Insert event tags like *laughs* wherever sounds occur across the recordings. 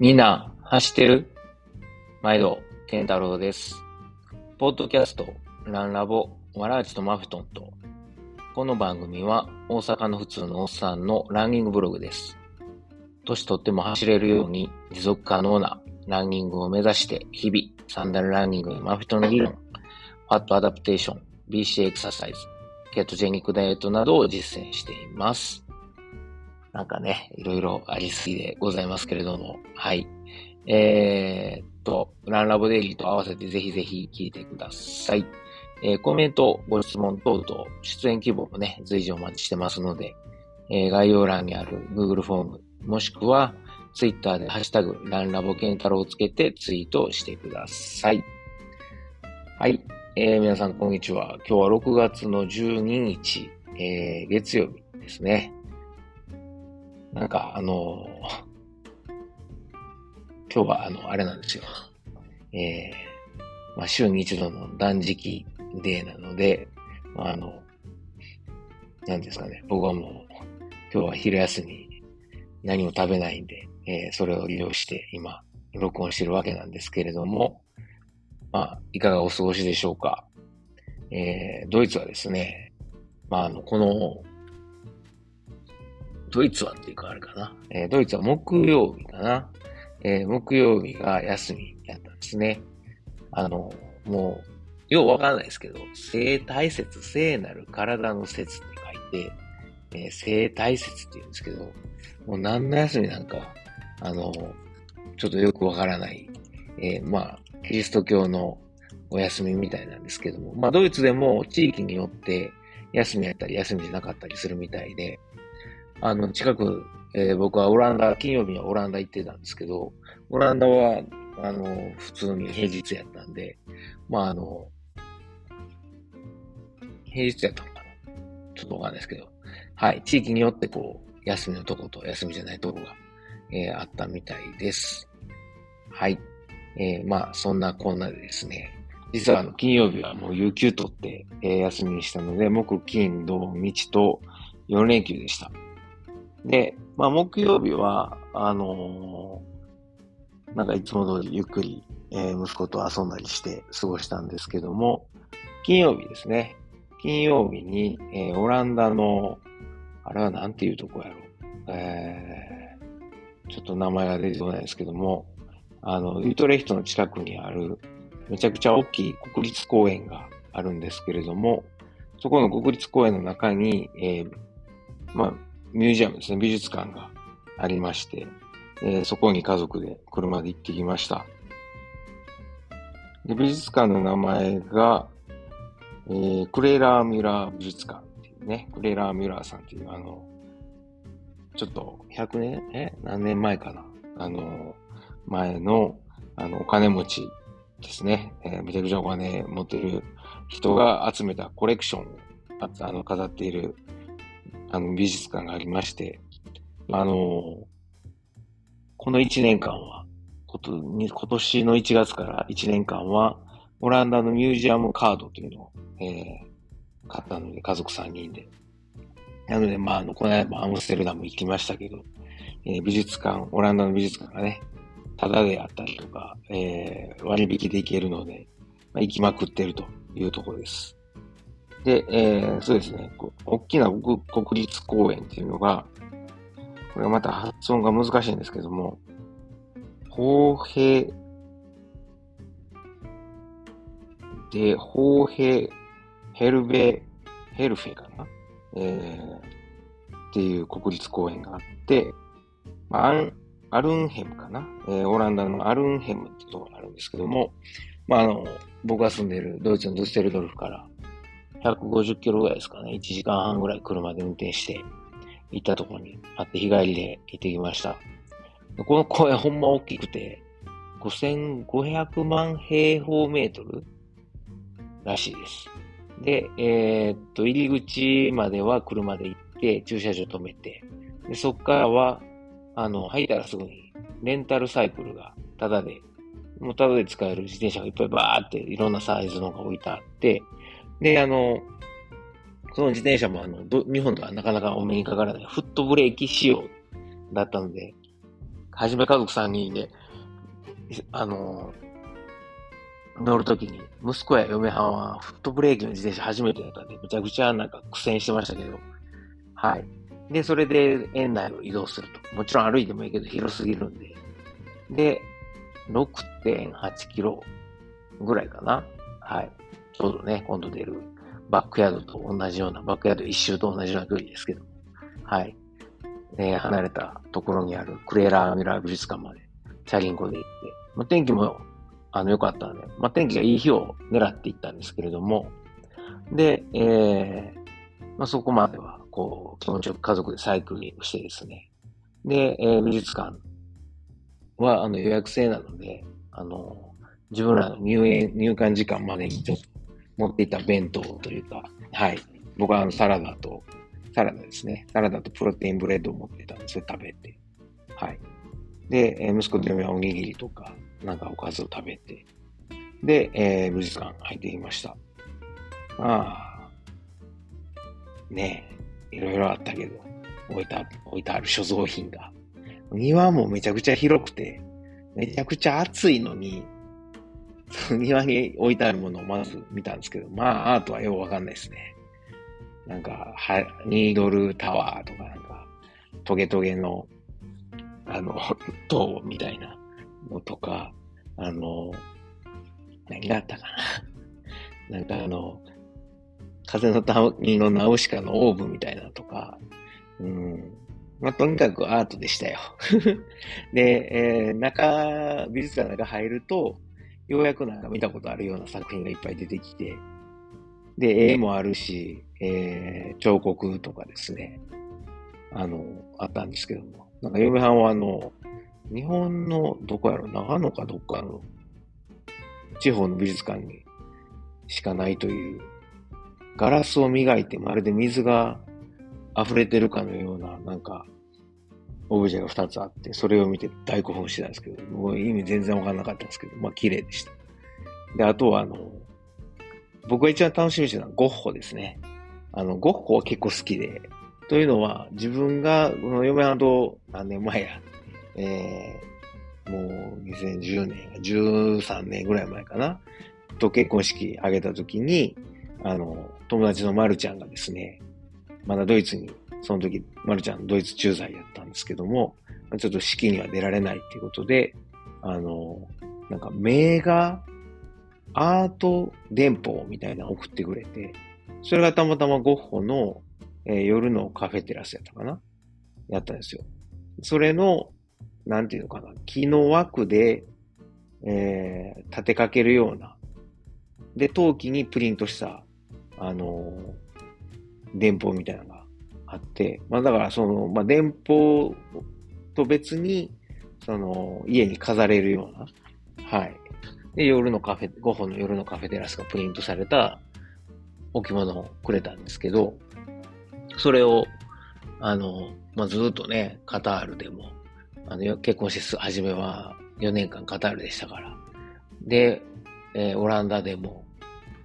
みんな、走ってる？毎度、健太郎です。ポッドキャスト、ランラボ、ワラーチとマフトンと、この番組は大阪の普通のおっさんのランニングブログです。年取っても走れるように持続可能なランニングを目指して日々、サンダルランニングやマフィトの理論、ファットアダプテーション、BC エクササイズ、ケトジェニックダイエットなどを実践しています。なんかね、いろいろありすぎでございますけれども、はい。えー、っと、ランラボデイリーと合わせてぜひぜひ聞いてください。えーコメント、ご質問等々、出演希望もね、随時お待ちしてますので、えー概要欄にある Google フォーム、もしくは Twitter でハッシュタグ、ランラボケンタロウをつけてツイートしてください。はい。えー皆さん、こんにちは。今日は6月の12日、えー月曜日ですね。なんか、あの今日は、あの、あれなんですよ。えーまあ、週に一度の断食デーなので、まあ、あの、なんですかね、僕はもう、今日は昼休み、何も食べないんで、えーそれを利用して今、録音してるわけなんですけれども、まあ、いかがお過ごしでしょうか。えードイツはですね、まあ、あの、この、ドイツはっていうかあれかな。えードイツは木曜日かな。えー木曜日が休みやったんですね。あの、もう、ようわかんないですけど、生体節、聖なる体の節って書いて、えー生体節って言うんですけど、もう何の休みなんか、あの、ちょっとよくわからない、えーまあ、キリスト教のお休みみたいなんですけども、まあ、ドイツでも地域によって休みやったり休みじゃなかったりするみたいで、あの、近く、えー僕はオランダ、金曜日にはオランダ行ってたんですけど、オランダは、あの、普通に平日やったんで、まあ、あの、平日やったのかなちょっとわかんないですけど、はい、地域によってこう、休みのとこと休みじゃないとこが、えーあったみたいです。はい。えーまあ、そんなこんなでですね、実はあの、金曜日はもう有給取って、えー休みにしたので、木、金、土、日と4連休でした。で、まあ、木曜日は、あのーなんかいつも通りゆっくり、えー息子と遊んだりして過ごしたんですけども、金曜日ですね。金曜日に、えーオランダの、あれはなんていうとこやろ。えー、ちょっと名前が出てこないですけども、あの、ユトレヒトの近くにある、めちゃくちゃ大きい国立公園があるんですけれども、そこの国立公園の中に、えーまあ、ミュージアムですね、美術館がありまして、えーそこに家族で車で行ってきました。で美術館の名前が、えークレーラー・ミュラー美術館っていうね、クレーラー・ミュラーさんっていう、あの、ちょっと100年、え何年前かな？あの、前の、あの、お金持ちですね。えーめちゃくちゃお金持ってる人が集めたコレクションをあの飾っているあの美術館がありまして、あの、この1年間は、ことに今年の1月から1年間は、オランダのミュージアムカードというのを、えー買ったので、家族3人で。なので、まあ、あの、この間もアムステルダム行きましたけど、えー美術館、オランダの美術館がね、タダであったりとか、えー割引で行けるので、まあ、行きまくってるというところです。で、えーそうですね、大きな国立公園っていうのが、これがまた発音が難しいんですけども、ホーヘで、ホーヘルベ、ヘルフェかな？えーっていう国立公園があって、まあアンアルンヘムかな、えーオランダのアルンヘムっていうところがあるんですけども、まあ、あの、僕が住んでいるドイツのドゥッセルドルフから150キロぐらいですかね、1時間半ぐらい車で運転して行ったところにあって日帰りで行ってきました。この公園ほんま大きくて、5500万平方メートルらしいです。で、えーっと、入り口までは車で行って、駐車場止めて、でそこからは、あの、入ったらすぐに、レンタルサイクルがタダで、もうタダで使える自転車がいっぱいバーっていろんなサイズのが置いてあって、で、あの、その自転車もあの、日本ではなかなかお目にかからないフットブレーキ仕様だったので、はじめ家族3人で、あの乗るときに、息子や嫁はんはフットブレーキの自転車初めてやったんで、めちゃくちゃなんか苦戦してましたけど、はい。で、それで園内を移動すると。もちろん歩いてもいいけど広すぎるんで。で、6.8キロぐらいかな。はい。ちょうどね、今度出るバックヤードと同じような、バックヤード一周と同じような距離ですけど。はい。で、離れたところにあるクレーラーミラー美術館までチャリンコで行って、まあ、天気もあの良かったので、まあ、天気がいい日を狙って行ったんですけれども、で、えー、まあ、そこまでは、こう、気持ちよく家族でサイクリングしてですね、で、えー、美術館はあの予約制なので、あの、自分らの入園、入館時間までにちょっと持っていた弁当というか、はい。僕はあのサラダと、サラダですね。サラダとプロテインブレッドを持ってたんで、それ食べて、はい。で、え息子と嫁はおにぎりとか、なんかおかずを食べて、で、えー、美術館入ってきました。まあ、ねえ、いろいろあったけど、置いた、置いてある所蔵品が。庭もめちゃくちゃ広くて、めちゃくちゃ暑いのに、*laughs* 庭に置いてあるものをまず見たんですけど、まあ、アートはよくわかんないですね。なんか、は、ニードルタワーとか、なんか、トゲトゲの、あの、*laughs* 塔みたいなのとか、あの、何があったかな。*laughs* なんかあの、風の谷のナウシカのオーブみたいなとか、うん。まあ、とにかくアートでしたよ。で、えー、中、美術館の中入ると、ようやくなんか見たことあるような作品がいっぱい出てきて、で、絵もあるし、えー、彫刻とかですね、あの、あったんですけども、なんか嫁はんはあの、日本のどこやろ、長野かどっかの地方の美術館にしかないという、ガラスを磨いてまるで水が溢れてるかのような、なんか、オブジェが2つあって、それを見て大興奮してたんですけど、もう意味全然わかんなかったんですけど、まあ綺麗でした。で、あとはあの、僕が一番楽しみにしてたのはゴッホですね。あの、ゴッホは結構好きで、というのは、自分が、この嫁はんと何年前や、えー、もう2010年、13年ぐらい前かな、と結婚式挙げた時に、あの、友達のまるちゃんがですね、まだドイツに、その時、まるちゃんドイツ駐在やったんですけども、ちょっと式には出られないっていうことで、あの、なんか名画、アート電報みたいなの送ってくれて、それがたまたまゴッホの、えー、夜のカフェテラスやったかな？やったんですよ。それの、なんていうのかな、木の枠で、えー、立てかけるような、で、陶器にプリントした、あのー、電報みたいなのがあって、まあだからその、まあ電報と別に、その、家に飾れるような、はい。で、夜のカフェ、ゴッホの夜のカフェテラスがプリントされた置物をくれたんですけど、それを、あの、まあ、ずっとね、カタールでも、あの、結婚して初めは4年間カタールでしたから。で、えー、オランダでも、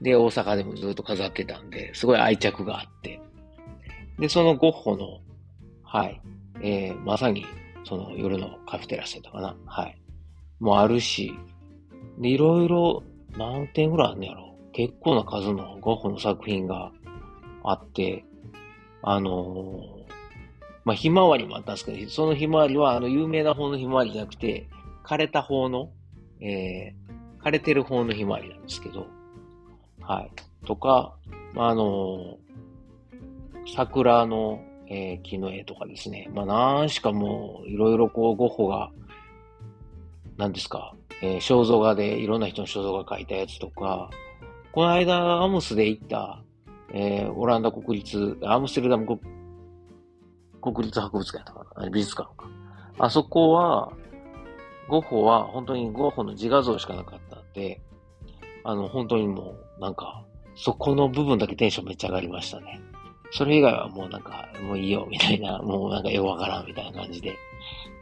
で、大阪でもずっと飾ってたんで、すごい愛着があって。で、そのゴッホの、はい、えー、まさに、その夜のカフェテラスやったかな。はい。もあるし、で、いろいろ何点ぐらいあるんやろ。結構な数のゴッホの作品があって、あのーまあ、ひまわりもあったんですけど、そのひまわりは、あの、有名な方のひまわりじゃなくて、枯れた方の、えー、枯れてる方のひまわりなんですけど、はい。とか、まあ、あのー、桜の、えー、木の絵とかですね。まあ、なんしかもう、いろいろこう、ゴッホが、何ですか、えー、肖像画でいろんな人の肖像画描いたやつとか、この間、アムスで行った、えー、オランダ国立、アムステルダム国国立博物館やったか美術館とか。あそこは、ゴッホは本当にゴッホの自画像しかなかったんで、あの、本当にもう、なんか、そこの部分だけテンションめっちゃ上がりましたね。それ以外はもうなんか、もういいよ、みたいな、*laughs* もうなんかよくわからん、みたいな感じで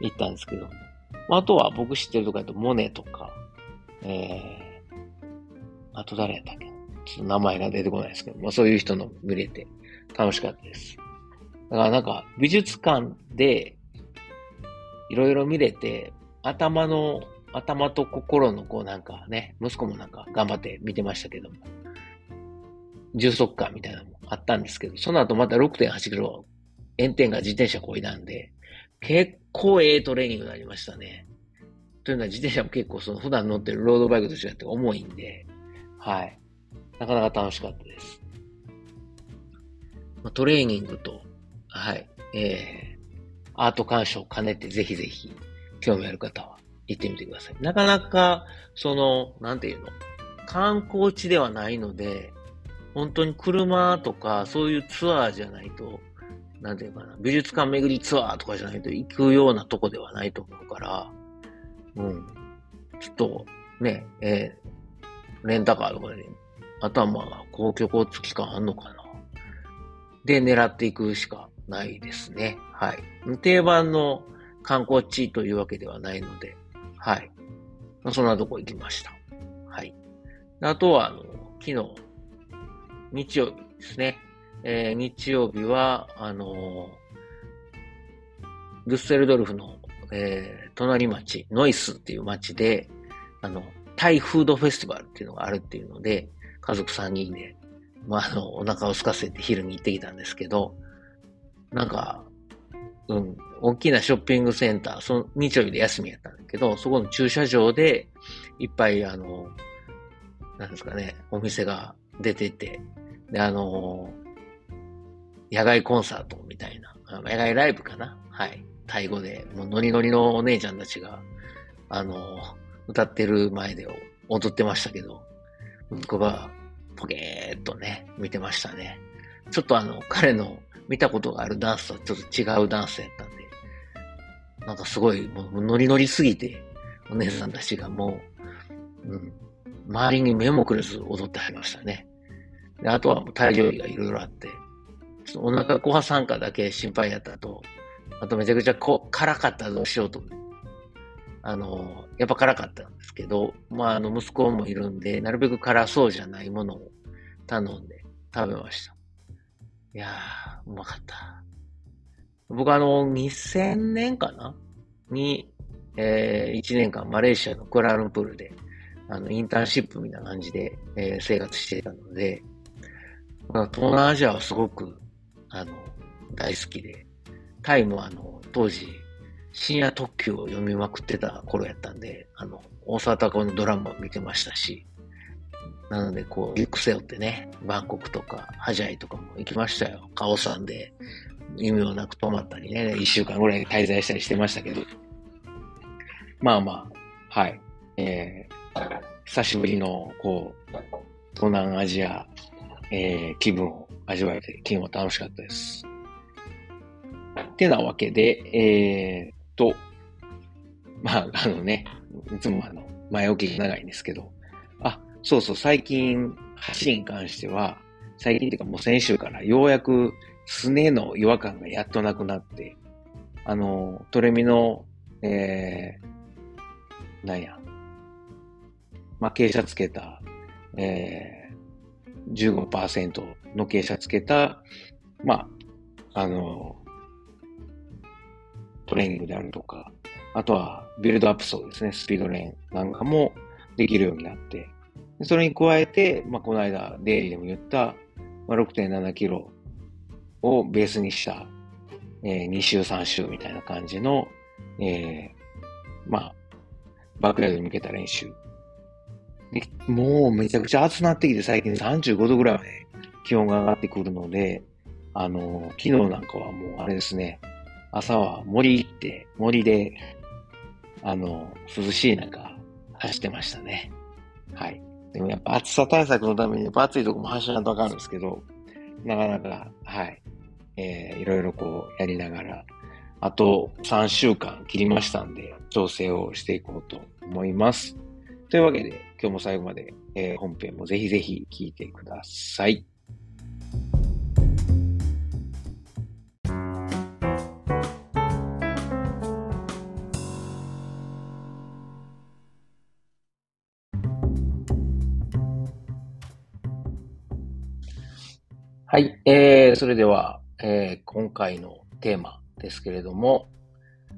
行ったんですけど。あとは僕知ってるとかだと、モネとか、えー、あと誰やったっけちょっと名前が出てこないですけど、まあそういう人の見れて楽しかったです。だからなんか、美術館で、いろいろ見れて、頭の、頭と心のこうなんかね、息子もなんか頑張って見てましたけども、重足感みたいなのもあったんですけど、その後また6.8キロ炎天が自転車こいだんで、結構ええトレーニングになりましたね。というのは自転車も結構その普段乗ってるロードバイクと違って重いんで、はい。なかなか楽しかったです。トレーニングと、はい、えー、アート鑑賞を兼ねてぜひぜひ興味ある方は行ってみてください。なかなか、その、なんていうの、観光地ではないので、本当に車とかそういうツアーじゃないと、なんていうかな、美術館巡りツアーとかじゃないと行くようなとこではないと思うから、うん。ちょっと、ね、えー、レンタカーとかで、あとはまあ、公共交通機関あんのかな。で、狙っていくしかないですね。はい。定番の観光地というわけではないので、はい。そんなとこ行きました。はい。あとは、あの、昨日、日曜日ですね。えー、日曜日は、あのー、デュッセルドルフの、えー、隣町、ノイスっていう町で、あの、タイフードフェスティバルっていうのがあるっていうので、家族3人で、まあ、あの、お腹を空かせて昼に行ってきたんですけど、なんか、うん、大きなショッピングセンター、その日曜日で休みやったんだけど、そこの駐車場で、いっぱい、あの、なんですかね、お店が出てて、で、あの、野外コンサートみたいな、野外ライブかな？はい。タイ語で、もうノリノリのお姉ちゃんたちが、あの、歌ってる前で踊ってましたけど、僕はポケーっとね、見てましたね。ちょっとあの、彼の見たことがあるダンスとはちょっと違うダンスやったんで、なんかすごい、もうノリノリすぎて、お姉さんたちがもう、うん、周りに目もくれず踊ってはりましたね。あとはもう大量がいろいろあって、お腹後半参加だけ心配やったと、あとめちゃくちゃこ辛かったらどうしようと。あの、やっぱ辛かったんですけど、まあ、あの、息子もいるんで、なるべく辛そうじゃないものを頼んで食べました。いやー、うまかった。僕あの、2000年かなに、えー、1年間マレーシアのクラルンプールで、あの、インターンシップみたいな感じで、えー、生活してたので、東南アジアはすごくあの、大好きで、タイもあの、当時、深夜特急を読みまくってた頃やったんで、あの、大沢たかのドラマを見てましたし、なので、こう、リュック背負ってね、バンコクとか、ハジャイとかも行きましたよ。カオさんで、意味もなく泊まったりね、一週間ぐらい滞在したりしてましたけど。まあまあ、はい。えー、久しぶりの、こう、東南アジア、えー、気分を味わえて、昨日は楽しかったです。てなわけで、えー、と、まあ、あのね、いつもあの、前置きが長いんですけど、あ、そうそう、最近、走りに関しては、最近っていうかもう先週からようやく、すねの違和感がやっとなくなって、あの、トレミの、えー、なんや、まあ、傾斜つけた、えー、15%の傾斜つけた、まあ、あの、トレーニングであるとか、あとはビルドアップ層ですね、スピードレーンなんかもできるようになって、それに加えて、まあ、この間、デイリーでも言った、まあ、6.7キロをベースにした、えー、2週3週みたいな感じの、えー、まあ、バックヤードに向けた練習もうめちゃくちゃ暑くなってきて最近35度ぐらいまで気温が上がってくるので、あの、昨日なんかはもうあれですね、朝は森行って、森で、あの、涼しい中走ってましたね。はい。でもやっぱ暑さ対策のために、やっぱ暑いとこも走らないとわかるんですけど、なかなか、はい。えー、いろいろこうやりながら、あと3週間切りましたんで、調整をしていこうと思います。というわけで、今日も最後まで、えー、本編もぜひぜひ聞いてください。はい。えー、それでは、えー、今回のテーマですけれども、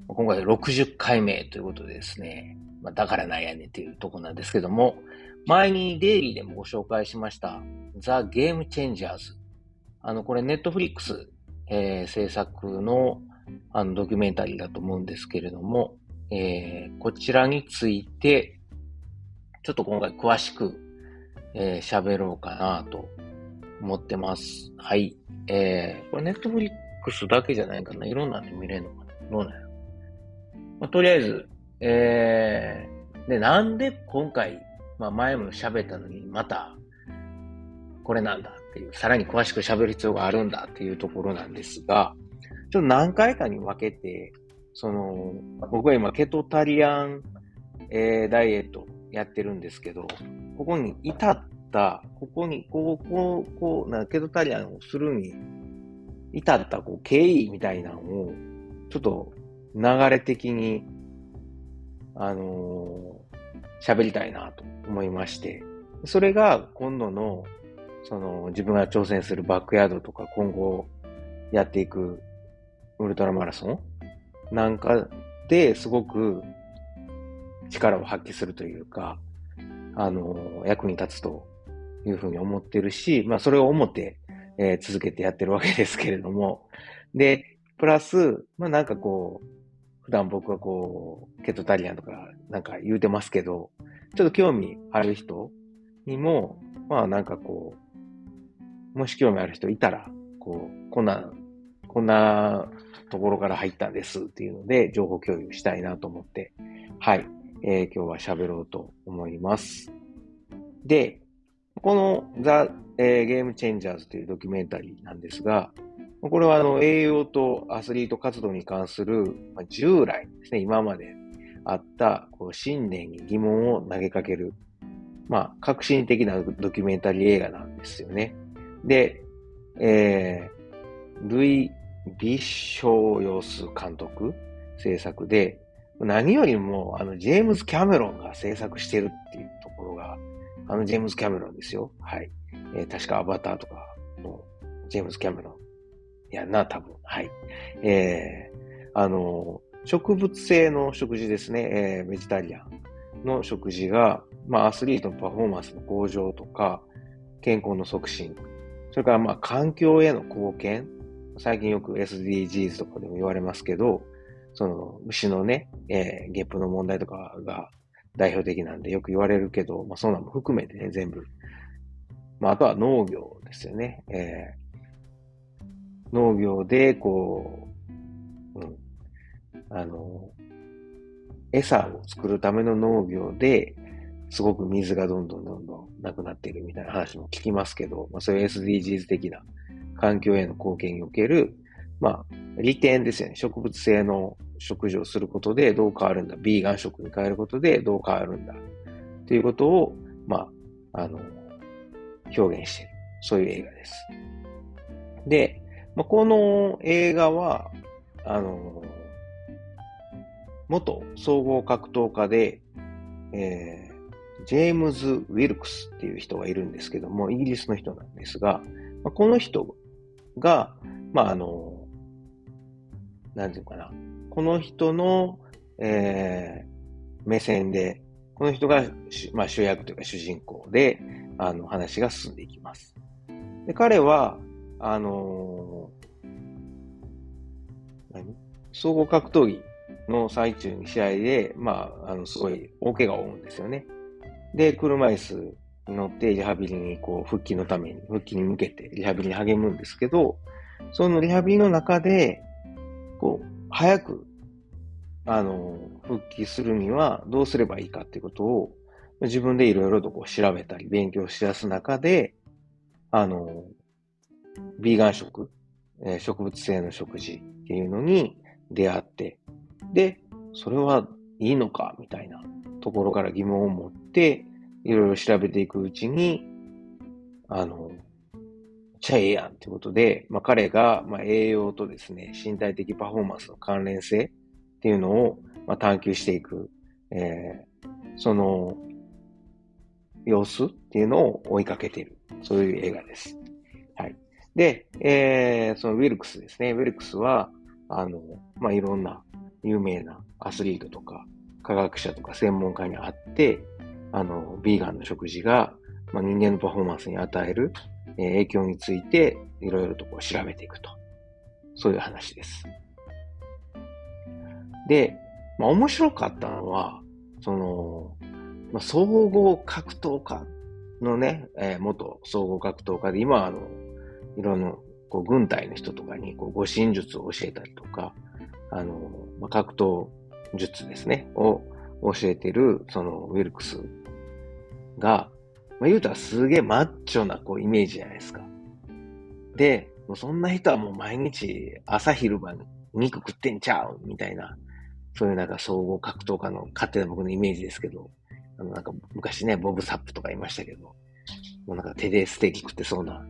今回60回目ということでですね、まあ、だからなんやねんっていうとこなんですけども、前にデイリーでもご紹介しました、ザ・ゲームチェンジャーズ。あの、これネットフリックス、えー、制作のあのドキュメンタリーだと思うんですけれども、えー、こちらについて、ちょっと今回詳しくえー、喋ろうかなと思ってます。はい。えー、これネットフリックスだけじゃないかな。いろんなの見れるのかな。どうなんや。まあ、とりあえず、えー、で、なんで今回、まあ前も喋ったのに、また、これなんだっていう、さらに詳しく喋る必要があるんだっていうところなんですが、ちょっと何回かに分けて、その、僕は今、ケトタリアン、えー、ダイエットやってるんですけど、ここに至った、ここに、こう、こう、こう、なケトタリアンをするに至った、こう、経緯みたいなのを、ちょっと流れ的に、あの、喋りたいなと思いまして、それが今度の、その、自分が挑戦するバックヤードとか今後やっていくウルトラマラソンなんかですごく力を発揮するというか、あの、役に立つというふうに思ってるし、まあそれを思って、えー、続けてやってるわけですけれども、で、プラス、まあなんかこう、普段僕はこう、ケトタリアンとかなんか言うてますけど、ちょっと興味ある人にも、まあなんかこう、もし興味ある人いたら、こう、こんな、こんなところから入ったんですっていうので、情報共有したいなと思って、はい、えー、今日は喋ろうと思います。で、このザ・えー、ゲームチェンジャーズというドキュメンタリーなんですが、これはあの栄養とアスリート活動に関する、従来ですね、今まであったこう信念に疑問を投げかける、まあ、革新的なドキュメンタリー映画なんですよね。で、えー、ルイ・ビッショーヨス監督制作で、何よりも、あの、ジェームズ・キャメロンが制作してるっていうところが、あの、ジェームズ・キャメロンですよ。はい。えー、確かアバターとかのジェームズ・キャメロン。やな、多分。はい。えー、あの、植物性の食事ですね。えー、ベジタリアンの食事が、まあ、アスリートのパフォーマンスの向上とか、健康の促進、それから、まあ、環境への貢献。最近よく SDGs とかでも言われますけど、その牛のね、えー、ゲップの問題とかが代表的なんでよく言われるけど、まあそんなのも含めてね、全部。まああとは農業ですよね。えー、農業で、こう、うん、あの、餌を作るための農業で、すごく水がどんどんどんどんなくなっているみたいな話も聞きますけど、まあそういう SDGs 的な環境への貢献における、まあ、利点ですよね。植物性の食事をすることでどう変わるんだ。ビーガン食に変えることでどう変わるんだ。ということを、まあ、あの、表現している。そういう映画です。で、まあ、この映画は、あの、元総合格闘家で、えー、ジェームズ・ウィルクスっていう人がいるんですけども、イギリスの人なんですが、まあ、この人が、まあ、あの、なんていうかな、この人の、えー、目線で、この人が、まあ、主役というか主人公で、あの、話が進んでいきます。で、彼は、あのー、何？総合格闘技の最中に試合で、まあ、あの、すごい大怪我を負うんですよね。で、車椅子に乗ってリハビリに、こう、復帰のために、復帰に向けてリハビリに励むんですけど、そのリハビリの中で、こう、早く、あの、復帰するにはどうすればいいかっていうことを、自分でいろいろとこう調べたり勉強しだす中で、あの、ビーガン食、えー、植物性の食事っていうのに出会って、で、それはいいのかみたいなところから疑問を持って、いろいろ調べていくうちに、あの、ちゃええやんってことで、まあ、彼が、まあ、栄養とですね、身体的パフォーマンスの関連性っていうのを、まあ、探求していく、えー、その様子っていうのを追いかけている、そういう映画です。で、えー、そのウィルクスですね。ウィルクスは、あの、まあ、いろんな、有名なアスリートとか科学者とか専門家に会って、あの、ビーガンの食事が、まあ、人間のパフォーマンスに与える、えー、影響について、いろいろとこう調べていくと。そういう話です。で、まあ、面白かったのは、その、まあ、総合格闘家のね、えー、元総合格闘家で、今あの、いろんな、こう、軍隊の人とかに、こう、護身術を教えたりとか、あの、まあ、格闘術ですね、を教えてる、その、ウィルクスが、まあ、言うたらすげえマッチョな、こう、イメージじゃないですか。で、もうそんな人はもう毎日、朝昼晩、肉食ってんちゃうみたいな、そういうなんか総合格闘家の勝手な僕のイメージですけど、あのなんか昔ね、ボブサップとかいましたけど、もうなんか手でステーキ食ってそうな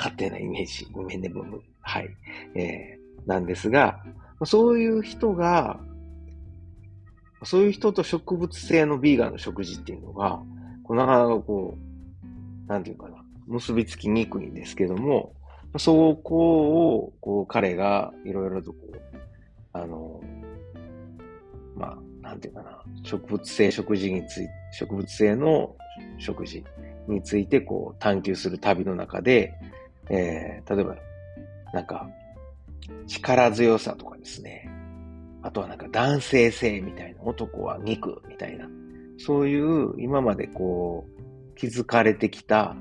勝手なイメージ。ごめんね、ボブ。はい。えー、なんですが、そういう人が、そういう人と植物性のビーガンの食事っていうのが、こうなかなかこう、なんていうかな、結びつきにくいんですけども、そこを、こう、彼がいろいろとこう、あの、まあ、なんていうかな、植物性食事について、植物性の食事についてこう探求する旅の中で、えー、例えば、なんか、力強さとかですね。あとはなんか男性性みたいな、男は肉みたいな、そういう今までこう、気づかれてきた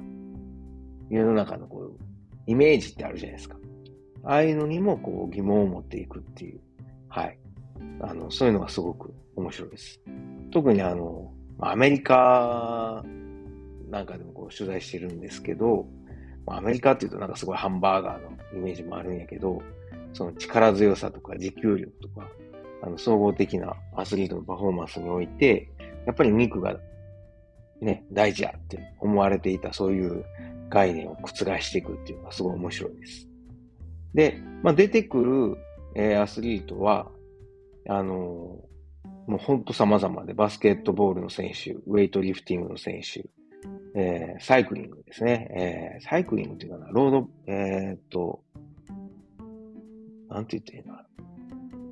世の中のこう、イメージってあるじゃないですか。ああいうのにもこう疑問を持っていくっていう。はい。あの、そういうのがすごく面白いです。特にあの、アメリカなんかでもこう取材してるんですけど、アメリカっていうとなんかすごいハンバーガーのイメージもあるんやけど、その力強さとか持久力とか、あの総合的なアスリートのパフォーマンスにおいて、やっぱり肉がね、大事やって思われていたそういう概念を覆していくっていうのがすごい面白いです。で、まあ、出てくる、えー、アスリートは、あのもうほんと様々で、バスケットボールの選手、ウェイトリフティングの選手、えー、サイクリングですね。えー、サイクリングっていうかな、ロード、えー、っと、なんて言っていいの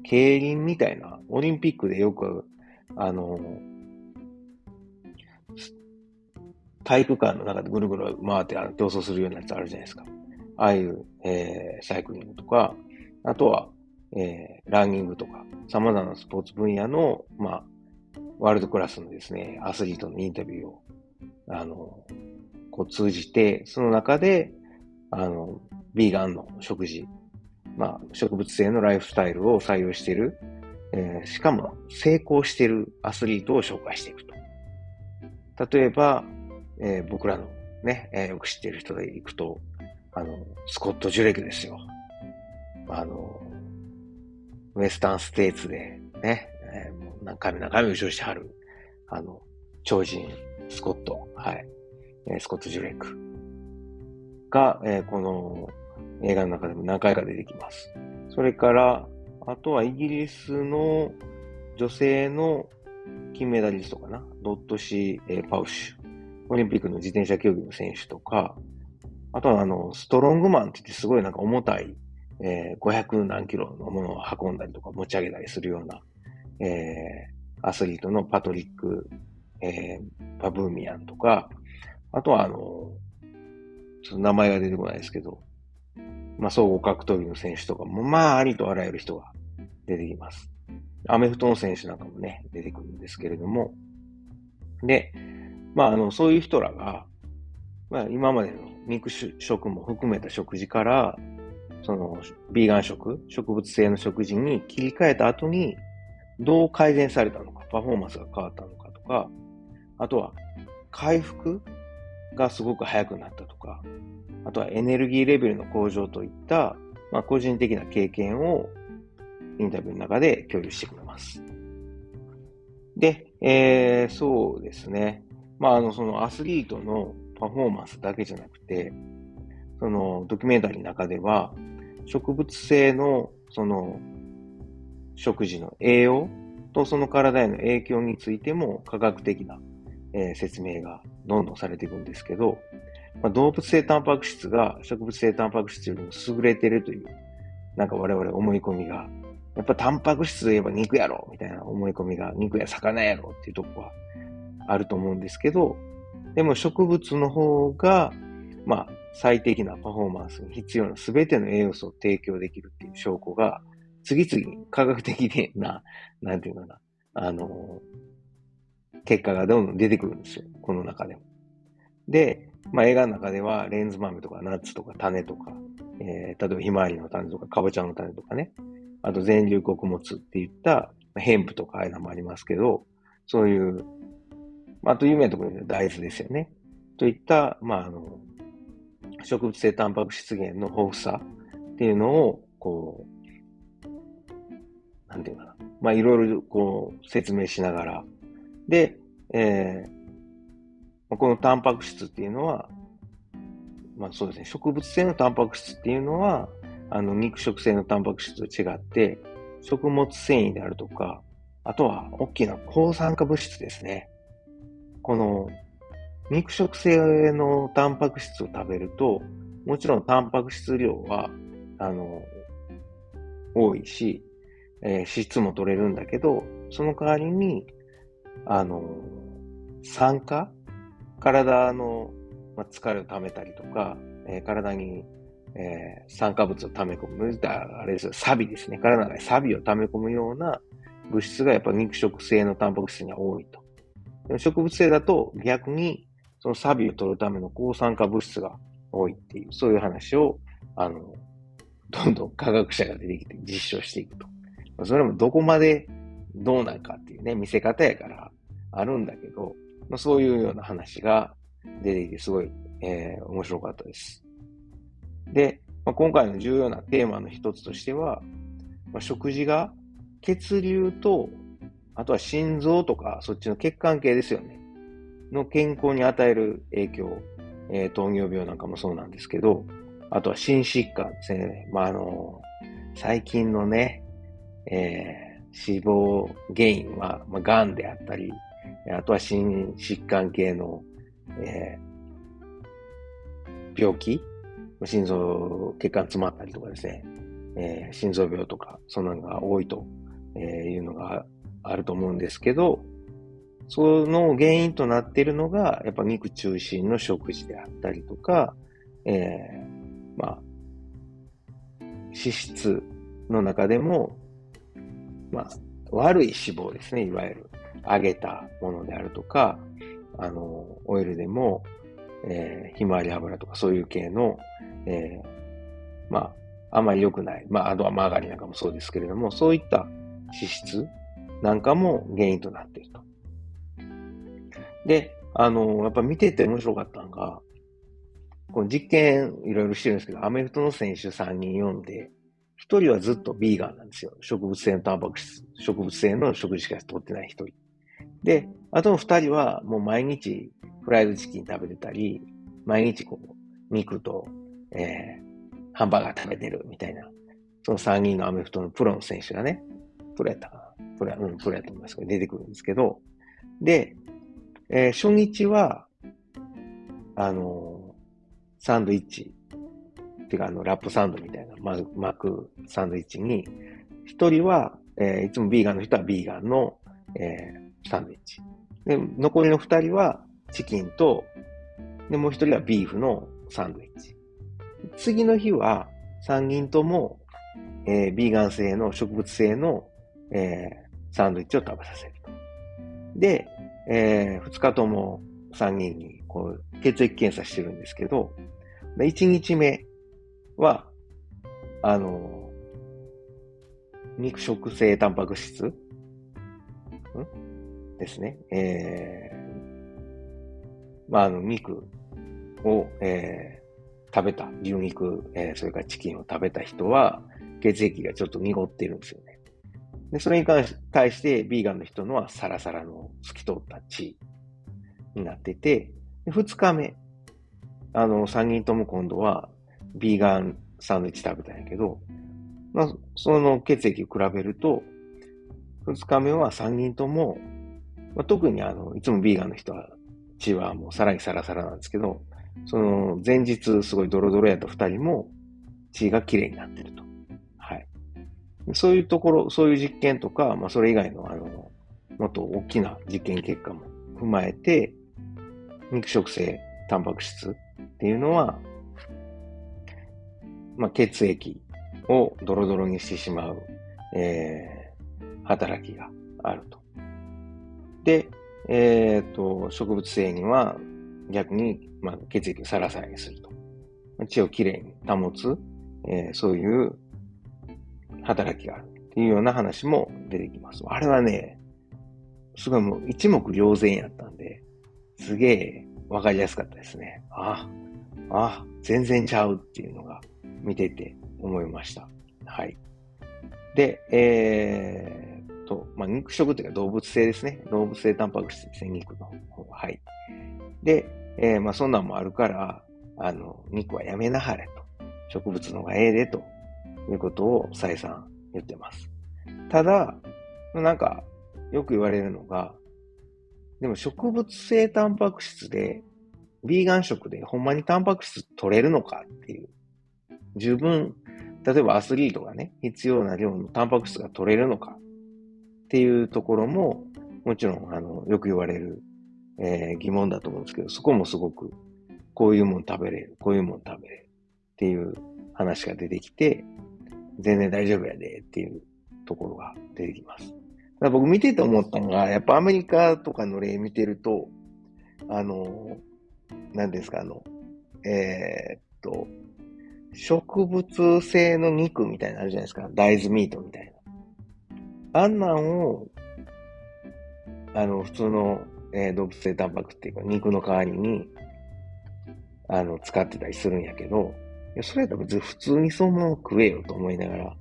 競輪みたいな、オリンピックでよく、あの、体育館の中でぐるぐる回って競争するようなやつあるじゃないですか。ああいう、えー、サイクリングとか、あとは、えー、ランニングとか、様々なスポーツ分野の、まあ、ワールドクラスのですね、アスリートのインタビューを、あの、こう通じて、その中で、あの、ビーガンの食事、まあ、植物性のライフスタイルを採用している、えー、しかも成功しているアスリートを紹介していくと。例えば、えー、僕らのね、えー、よく知っている人で行くと、あの、スコット・ジュレクですよ。あの、ウエスタンステーツでね、えー、もう何回も何回も優勝してはる、あの、超人、スコット、はい、えー、スコット・ジュレイク。が、えー、この映画の中でも何回か出てきます。それから、あとはイギリスの女性の金メダリストかな、ドットシー・えー、パウシュ、オリンピックの自転車競技の選手とか、あとはあの、ストロングマンって言ってすごいなんか重たいえー、500何キロのものを運んだりとか持ち上げたりするような、えー、アスリートのパトリック、えー、パブーミアンとか、あとはあの、ちょっと名前が出てこないですけど、まあ、総合格闘技の選手とかも、まあ、ありとあらゆる人が出てきます。アメフトの選手なんかもね、出てくるんですけれども、で、まあ、あの、そういう人らが、まあ、今までの肉食も含めた食事から、その、ビーガン食、植物性の食事に切り替えた後に、どう改善されたのか、パフォーマンスが変わったのかとか、あとは、回復がすごく早くなったとか、あとはエネルギーレベルの向上といった、まあ、個人的な経験をインタビューの中で共有してくれます。で、えー、そうですね。まあ、あの、そのアスリートのパフォーマンスだけじゃなくて、そのドキュメンタリーの中では、植物性のその食事の栄養とその体への影響についても科学的な、えー、説明がどんどんされていくんですけど、まあ、動物性タンパク質が植物性タンパク質よりも優れてるという、なんか我々思い込みがやっぱタンパク質といえば肉やろみたいな思い込みが肉や魚やろっていうとこはあると思うんですけど、でも植物の方が、まあ、最適なパフォーマンスに必要な全ての栄養素を提供できるっていう証拠が、次々に科学的な、なんていうかな、あの、結果がどんどん出てくるんですよ。この中でも。で、まあ映画の中ではレンズ豆とかナッツとか種とか、えー、例えばひまわりの種とかかぼちゃの種とかね、あと全粒穀物って言ったヘンプとかああいうのもありますけど、そういう、まあ、あと有名なところで大豆ですよね。といった、まあ、あの、植物性タンパク質源の豊富さっていうのを、こう、なんていうかな。まあ、いろいろこう説明しながら。で、えー、このタンパク質っていうのは、まあそうですね、植物性のタンパク質っていうのは、あの、肉食性のタンパク質と違って、食物繊維であるとか、あとは大きな抗酸化物質ですね。この肉食性のタンパク質を食べると、もちろんタンパク質量は、あの、多いし、えー、脂質も取れるんだけど、その代わりに、あの、酸化体の、まあ、疲れを溜めたりとか、えー、体にえー、酸化物を溜め込む。あれですよ、サビですね。体の中にサビを溜め込むような物質がやっぱ肉食性のタンパク質には多いと。でも植物性だと逆にそのサビを取るための抗酸化物質が多いっていう、そういう話を、あの、どんどん科学者が出てきて実証していくと。それもどこまでどうなんかっていうね、見せ方やからあるんだけど、まあ、そういうような話が出てきてすごい、えー、面白かったです。で、まあ、今回の重要なテーマの一つとしては、まあ、食事が血流と、あとは心臓とか、そっちの血管系ですよね。の健康に与える影響、えー、糖尿病なんかもそうなんですけど、あとは心疾患ですね。まあ、あの、最近のね、えー、死亡原因は、まあ、癌であったり、あとは心疾患系の、えー、病気？心臓、血管詰まったりとかですね、えー、心臓病とか、そんなのが多いというのがあると思うんですけど、その原因となっているのが、やっぱ肉中心の食事であったりとか、えー、まあ、脂質の中でも、まあ、悪い脂肪ですね、いわゆる。揚げたものであるとか、あの、オイルでも、えー、ひまわり油とかそういう系の、えー、まあ、あまり良くない。まあ、あとはマーガリンなんかもそうですけれども、そういった脂質なんかも原因となっていると。で、あの、やっぱ見てて面白かったのが、この実験いろいろしてるんですけど、アメフトの選手3人読んで、1人はずっとビーガンなんですよ。植物性のタンパク質、植物性の食事しか取ってない1人。で、あとの2人はもう毎日フライドチキン食べてたり、毎日こう、肉と、えー、ハンバーガー食べてるみたいな、その3人のアメフトのプロの選手がね、プロやったかなプロや、うん、プロやと思いますけど、出てくるんですけど、で、えー、初日は、あのー、サンドイッチ、っていうかあの、ラップサンドみたいなま巻くサンドイッチに、一人は、えー、いつもビーガンの人はビーガンの、えー、サンドイッチ。で、残りの二人は、チキンと、で、もう一人はビーフのサンドイッチ。次の日は、三人とも、えー、ビーガン製の植物性の、えー、サンドイッチを食べさせると。で、えー、二日とも三人にこう血液検査してるんですけど、一日目は、あの、肉食性タンパク質？ん？ですね。えまあ、あの、肉を、えー、食べた、牛肉、えー、それからチキンを食べた人は、血液がちょっと濁ってるんですよね。で、それに関し対して、ビーガンの人のはサラサラの透き通った血になってて、二日目、あの、三人とも今度は、ビーガンサンドイッチ食べたんやけど、まあ、その血液を比べると、二日目は三人とも、まあ、特にあの、いつもビーガンの人は血はもうさらにサラサラなんですけど、その前日すごいドロドロやった二人も血が綺麗になってると。はい。そういうところ、そういう実験とか、まあ、それ以外の、あの、もっと大きな実験結果も踏まえて、肉食性タンパク質っていうのは、まあ、血液をドロドロにしてしまう、えー、働きがあると。で、えっ、ー、と、植物性には逆に、まあ、血液をサラサラにすると。血をきれいに保つ、えー、そういう働きがあるっていうような話も出てきます。あれはね、すごいもう一目瞭然やったんで、すげえわかりやすかったですね。あ、あ、全然ちゃうっていうのが見てて思いました。はい。で、えー、と、まあ、肉食というか動物性ですね。動物性タンパク質ですね、肉の方が。はい。で、えー、まあ、そんなんもあるから、あの、肉はやめなはれと。植物の方がええでということを再三言ってます。ただ、なんか、よく言われるのが、でも植物性タンパク質で、ビーガン食でほんまにタンパク質取れるのかっていう。十分、例えばアスリートがね、必要な量のタンパク質が取れるのかっていうところも、もちろん、あの、よく言われる、えー、疑問だと思うんですけど、そこもすごく、こういうもん食べれる、こういうもん食べれるっていう話が出てきて、全然大丈夫やでっていうところが出てきます。だ僕見てて思ったのが、やっぱアメリカとかの例見てると、あの、何ですか、あの、えー、っと、植物性の肉みたいなのあるじゃないですか。大豆ミートみたいな。あんなんを、あの、普通の、えー、動物性タンパクっていうか、肉の代わりに、あの、使ってたりするんやけど、いや、それやったら別に普通にそのまま食えよと思いながら、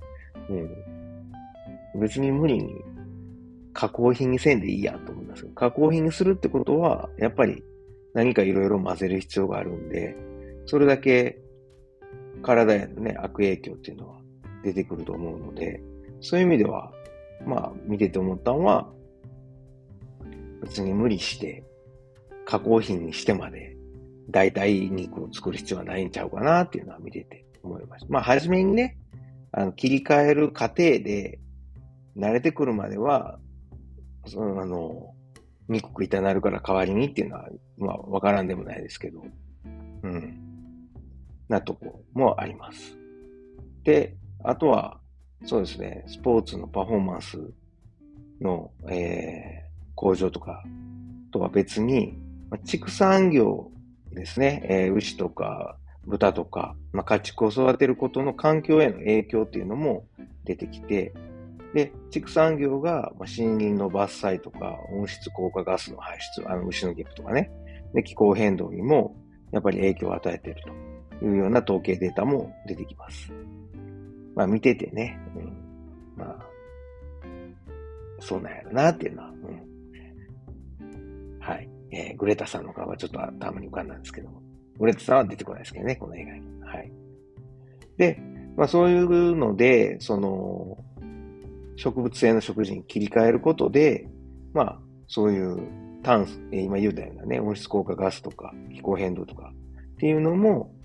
うん。別に無理に加工品にせんでいいやと思います加工品にするってことは、やっぱり何かいろいろ混ぜる必要があるんで、それだけ体へのね、悪影響っていうのは出てくると思うので、そういう意味では、まあ、見てて思ったのは、別に無理して、加工品にしてまで、代替肉を作る必要はないんちゃうかなっていうのは見てて思いました。まあ、初めにね、あの、切り替える過程で、慣れてくるまでは、その、あの、肉食いたなるから代わりにっていうのは、まあ、わからんでもないですけど、うん。なとこもあります。で、あとは、そうですね、スポーツのパフォーマンスの、えー、向上とかとは別に、まあ、畜産業ですね、えー、牛とか豚とか、まあ、家畜を育てることの環境への影響っていうのも出てきて、で、畜産業が、まあ、森林の伐採とか温室効果ガスの排出、あの牛のゲップとかね、で気候変動にもやっぱり影響を与えていると。いうような統計データも出てきます。まあ見ててね、うん、まあ、そうなんやろなっていうのは、うん、はい。えー、グレタさんの顔はちょっと頭に浮かんだんですけども、グレタさんは出てこないですけどね、この映画に。はい。で、まあそういうので、その、植物性の食事に切り替えることで、まあ、そういう炭素、今言うたようなね、温室効果ガスとか気候変動とかっていうのも、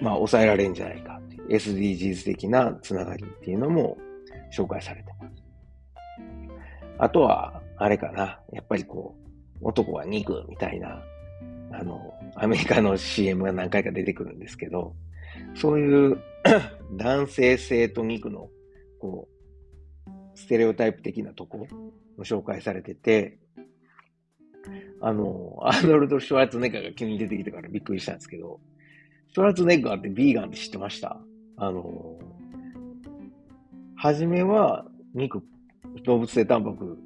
まあ、抑えられるんじゃないか SDGs 的なつながりっていうのも紹介されてます。あとは、あれかな。やっぱりこう、男は肉みたいな、あの、アメリカの CM が何回か出てくるんですけど、そういう *clears throat* 男性性と肉の、こう、ステレオタイプ的なとこも紹介されてて、あの、アーノルド・シュワルツネカが急に出てきてからびっくりしたんですけど、ストラツネッガーってビーガンって知ってました？あの、はじめは肉、動物性タンパク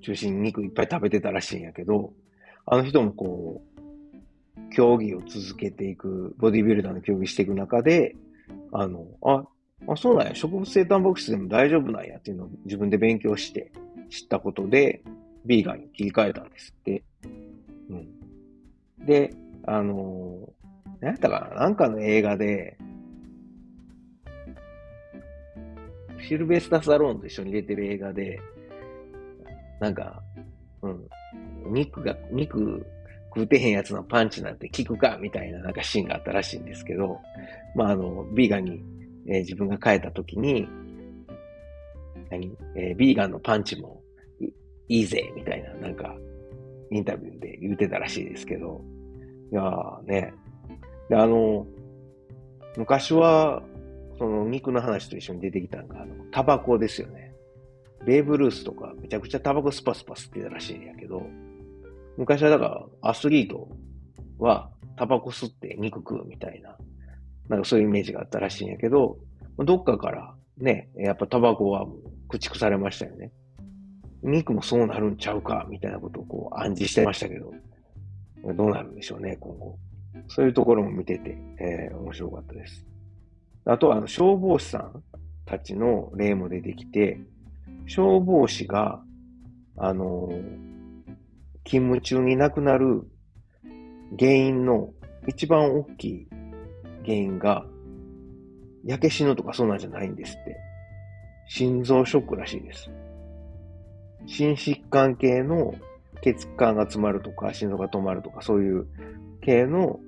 中心に肉いっぱい食べてたらしいんやけど、あの人もこう、競技を続けていく、ボディビルダーの競技していく中で、あの、あ、あ、そうなんや、植物性タンパク質でも大丈夫なんやっていうのを自分で勉強して知ったことで、ビーガンに切り替えたんですって。うん。で、あの何やったかな？なんかの映画で、シルベスタ・サローンと一緒に出てる映画で、なんか、うん、肉が、肉食うてへんやつのパンチなんて効くか？みたいななんかシーンがあったらしいんですけど、まああの、ビーガンに、えー、自分が変えた時に、何？えー、ビーガンのパンチもいいぜ、みたいな、なんか、インタビューで言うてたらしいですけど、いやーね。で、あの、昔は、その肉の話と一緒に出てきたのが、あの、タバコですよね。ベーブ・ルースとかめちゃくちゃタバコスパスパ吸ってたらしいんやけど、昔はだからアスリートはタバコ吸って肉食うみたいな、なんかそういうイメージがあったらしいんやけど、どっかからね、やっぱタバコは駆逐されましたよね。肉もそうなるんちゃうか、みたいなことをこう暗示してましたけど、どうなるんでしょうね、今後。そういうところも見てて、えー、面白かったです。あとは、あの、消防士さんたちの例も出てきて、消防士が、あの、勤務中に亡くなる原因の一番大きい原因が、焼け死ぬとかそうなんじゃないんですって。心臓ショックらしいです。心疾患系の血管が詰まるとか、心臓が止まるとか、そういう系の、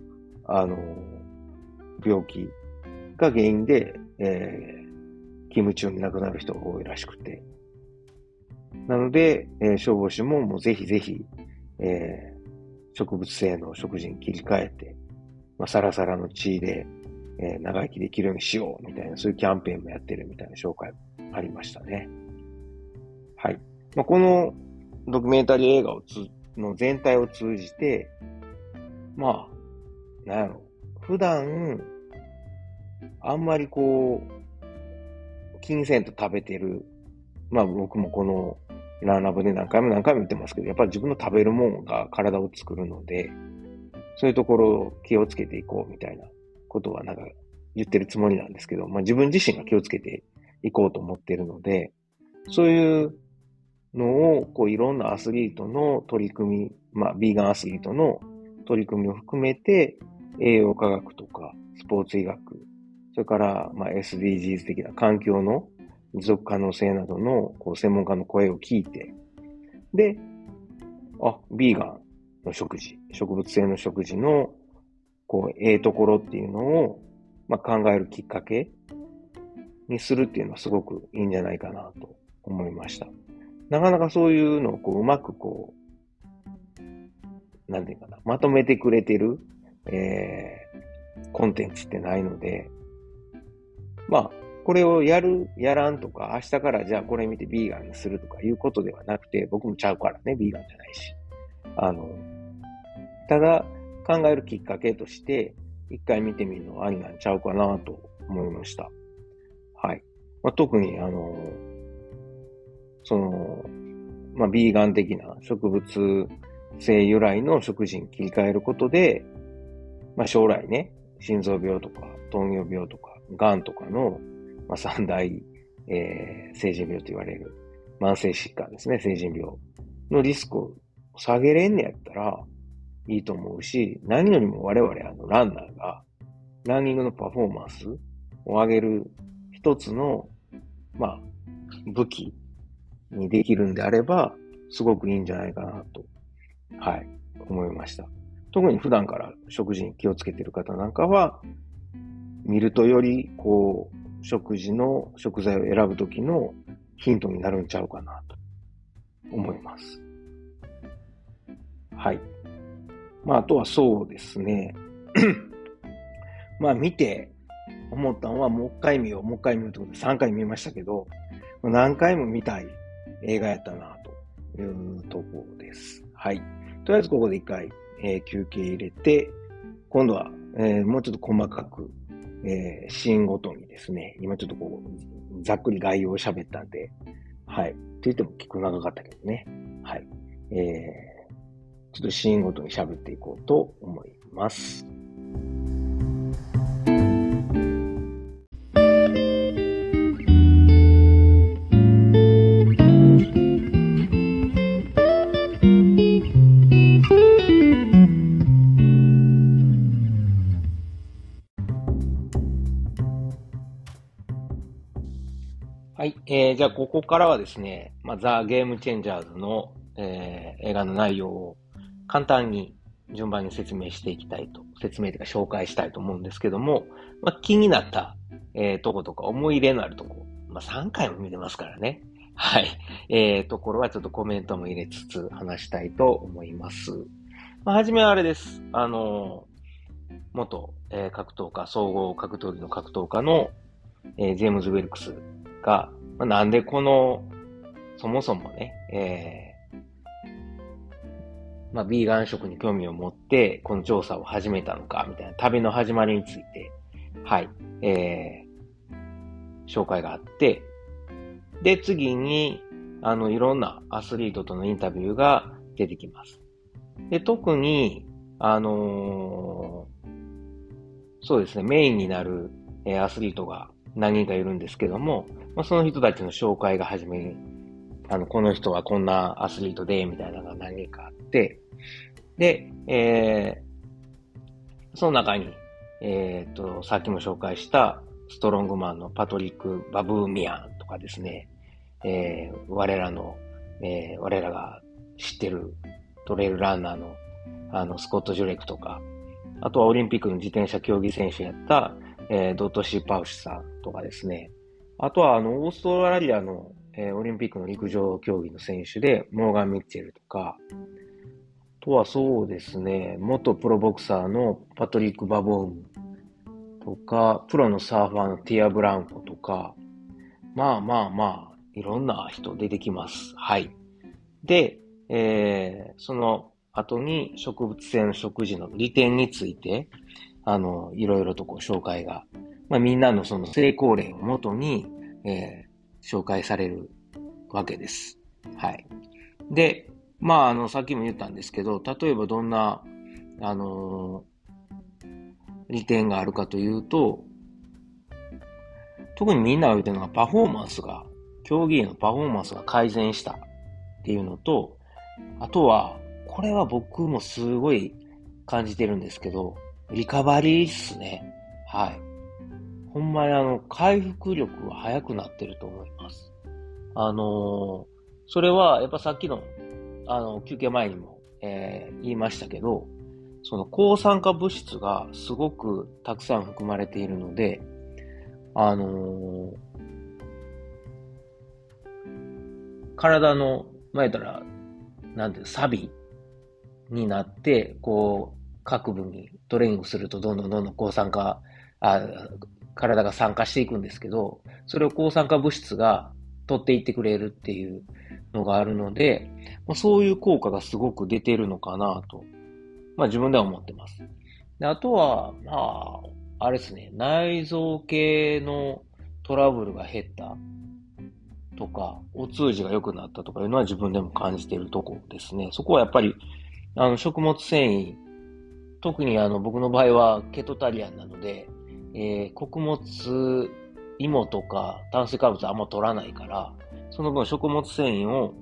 あの、病気が原因で、えー、勤務中に亡くなる人が多いらしくて。なので、えー、消防士ももうぜひぜひ、えー、植物性の食事に切り替えて、まあ、サラサラの血で、えー、長生きできるようにしようみたいな、そういうキャンペーンもやってるみたいな紹介もありましたね。はい。まあ、このドキュメンタリー映画をつの全体を通じて、まあ、なんやろ、普段、あんまりこう、金銭と食べてる、まあ僕もこのランラブで何回も何回も言ってますけど、やっぱり自分の食べるもんが体を作るので、そういうところを気をつけていこうみたいなことはなんか言ってるつもりなんですけど、まあ自分自身が気をつけていこうと思ってるので、そういうのを、こういろんなアスリートの取り組み、まあ、ビーガンアスリートの取り組みを含めて、栄養科学とか、スポーツ医学、それから、ま、SDGs 的な環境の持続可能性などの、こう、専門家の声を聞いて、で、あ、ビーガンの食事、植物性の食事の、こう、ええところっていうのを、まあ、考えるきっかけにするっていうのはすごくいいんじゃないかなと思いました。なかなかそういうのをこううまくこう、なんていうかな、まとめてくれてる、えー、コンテンツってないので、まあ、これをやる、やらんとか、明日からじゃあこれ見てビーガンにするとかいうことではなくて、僕もちゃうからね、ビーガンじゃないし。あの、ただ考えるきっかけとして、一回見てみるのはありなんちゃうかなと思いました。はい。まあ、特に、あの、その、まあ、ビーガン的な植物性由来の食事に切り替えることで、まあ、将来ね、心臓病とか糖尿病とか、癌とかの、まあ、三大、えー、成人病と言われる慢性疾患ですね、成人病のリスクを下げれんねやったらいいと思うし、何よりも我々あのランナーがランニングのパフォーマンスを上げる一つの、まあ、武器にできるんであれば、すごくいいんじゃないかなと、はい、思いました。特に普段から食事に気をつけている方なんかは、見るとより、こう、食事の食材を選ぶときのヒントになるんちゃうかなと思います。はい。まあ、あとはそうですね。*clears throat* まあ、見て思ったのは、もう一回見よう、もう一回見ようってことで3回見ましたけど、何回も見たい映画やったな、というところです。はい。とりあえずここで一回、え、休憩入れて、今度は、え、もうちょっと細かく、え、シーンごとにですね、今ちょっとこう、ざっくり概要を喋ったんで、はい。って言っても聞く長かったけどね。はい。えー、ちょっとシーンごとに喋っていこうと思います。えー、じゃあ、ここからはですね、まあ、ザ・ゲームチェンジャーズの、えー、映画の内容を簡単に順番に説明していきたいと、説明というか紹介したいと思うんですけども、まあ、気になった、えー、とことか思い入れのあるとこ、まあ、3回も見てますからね、はい。えー、ところはちょっとコメントも入れつつ話したいと思います。まあ、はじめはあれです。あのー、元、えー、格闘家、総合格闘技の格闘家の、えー、ジェームズ・ウェルクスが、まあ、なんでこの、そもそもね、えー、まあ、ビーガン食に興味を持って、この調査を始めたのか、みたいな旅の始まりについて、はい、えー、紹介があって、で、次に、あの、いろんなアスリートとのインタビューが出てきます。で、特に、あのー、そうですね、メインになる、えー、アスリートが何人かいるんですけども、まあ、その人たちの紹介が始めあの、この人はこんなアスリートで、みたいなのが何かあって、で、えー、その中に、えっ、と、さっきも紹介したストロングマンのパトリック・バブーミアンとかですね、えー、我らの、えー、我らが知ってるトレイルランナーの、あの、スコット・ジュレクとか、あとはオリンピックの自転車競技選手やった、えー、ドット・シー・パウシさんとかですね。あとは、あの、オーストラリアの、えー、オリンピックの陸上競技の選手で、モーガン・ミッチェルとか、あとはそうですね、元プロボクサーのパトリック・バボームとか、プロのサーファーのティア・ブランコとか、まあまあまあ、いろんな人出てきます。はい。で、えー、その後に植物性の食事の利点について、あの、いろいろとこう紹介が、まあみんなのその成功例をもとに、えー、紹介されるわけです。はい。で、まああの、さっきも言ったんですけど、例えばどんな、あのー、利点があるかというと、特にみんなが言ってるのがパフォーマンスが競技へのパフォーマンスが改善したっていうのと、あとは、これは僕もすごい感じてるんですけど、リカバリーっすね。はい。ほんまにあの、回復力が早くなってると思います。あのー、それはやっぱさっきの、あの、休憩前にも、えー、言いましたけど、その抗酸化物質がすごくたくさん含まれているので、あのー体の、まあ、言ったら、なんていう、サビになって、こう、各部にトレーニングするとどんどんどんどん抗酸化、あ体が酸化していくんですけど、それを抗酸化物質が取っていってくれるっていうのがあるので、ま、そういう効果がすごく出てるのかなと、まあ自分では思ってます。であとは、まあ、あれですね、内臓系のトラブルが減った。とか、お通じが良くなったとかいうのは自分でも感じてるとこですね。そこはやっぱり、あの、食物繊維、特にあの、僕の場合はケトタリアンなので、えー、穀物、芋とか炭水化物はあんま取らないから、その分食物繊維を、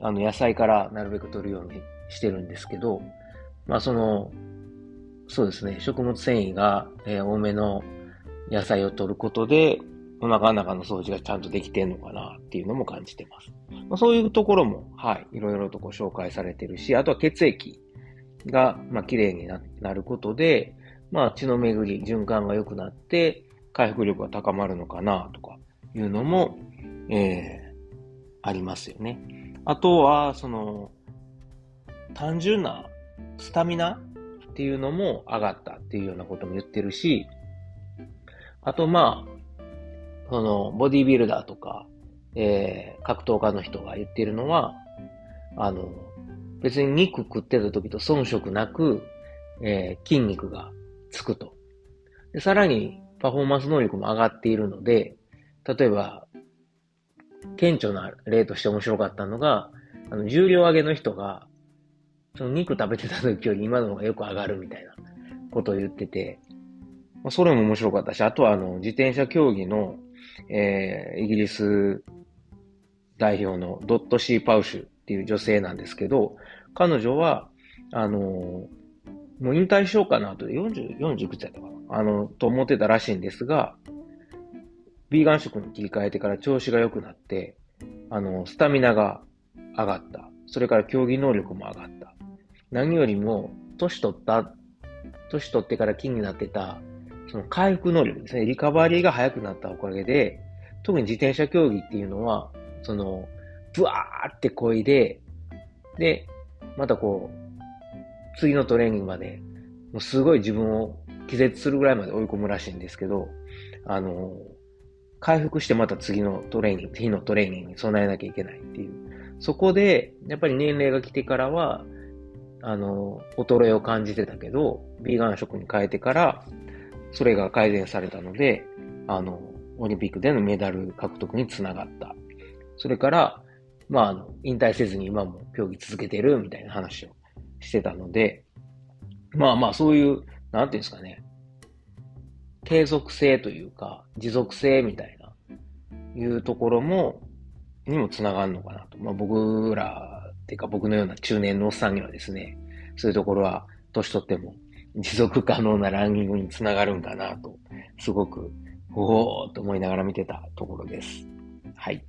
あの、野菜からなるべく取るようにしてるんですけど、まあその、そうですね、食物繊維が、えー、多めの野菜を取ることで、お腹の中の掃除がちゃんとできてんのかなっていうのも感じてます。まあ、そういうところも、はい、いろいろとご紹介されてるし、あとは血液が、まあ、綺麗になることで、まあ、血の巡り、循環が良くなって、回復力が高まるのかなとかいうのも、えー、ありますよね。あとは、その、単純なスタミナっていうのも上がったっていうようなことも言ってるし、あとまあ、その、ボディビルダーとか、えー、格闘家の人が言ってるのは、あの、別に肉食ってた時と遜色なく、えー、筋肉がつくと。でさらに、パフォーマンス能力も上がっているので、例えば、顕著な例として面白かったのが、あの、重量上げの人が、その肉食べてた時より今の方がよく上がるみたいなことを言ってて、まあ、それも面白かったし、あとはあの、自転車競技の、えー、イギリス代表のドット・シー・パウシュっていう女性なんですけど、彼女は、あのー、もう引退しようかなと、40、40くつやったかあの、と思ってたらしいんですが、ビーガン食に切り替えてから調子が良くなって、あの、スタミナが上がった。それから競技能力も上がった。何よりも、年取った、年取ってから気になってたその回復能力ですね、リカバリーが早くなったおかげで、特に自転車競技っていうのは、その、ブワーって漕いで、で、またこう、次のトレーニングまで、もうすごい自分を気絶するぐらいまで追い込むらしいんですけど、あの、回復してまた次のトレーニング、日のトレーニングに備えなきゃいけないっていう。そこで、やっぱり年齢が来てからは、あの、衰えを感じてたけど、ビーガン食に変えてから、それが改善されたので、あの、オリンピックでのメダル獲得につながった。それから、まあ、あの、引退せずに今も競技続けてるみたいな話をしてたので、まあまあ、そういう、なんていうんですかね、継続性というか、持続性みたいな、いうところも、にもつながるのかなと。まあ僕ら、っていうか僕のような中年のおっさんにはですね、そういうところは、年取っても持続可能なランニングにつながるんかなと、すごく、おーと思いながら見てたところです。はい。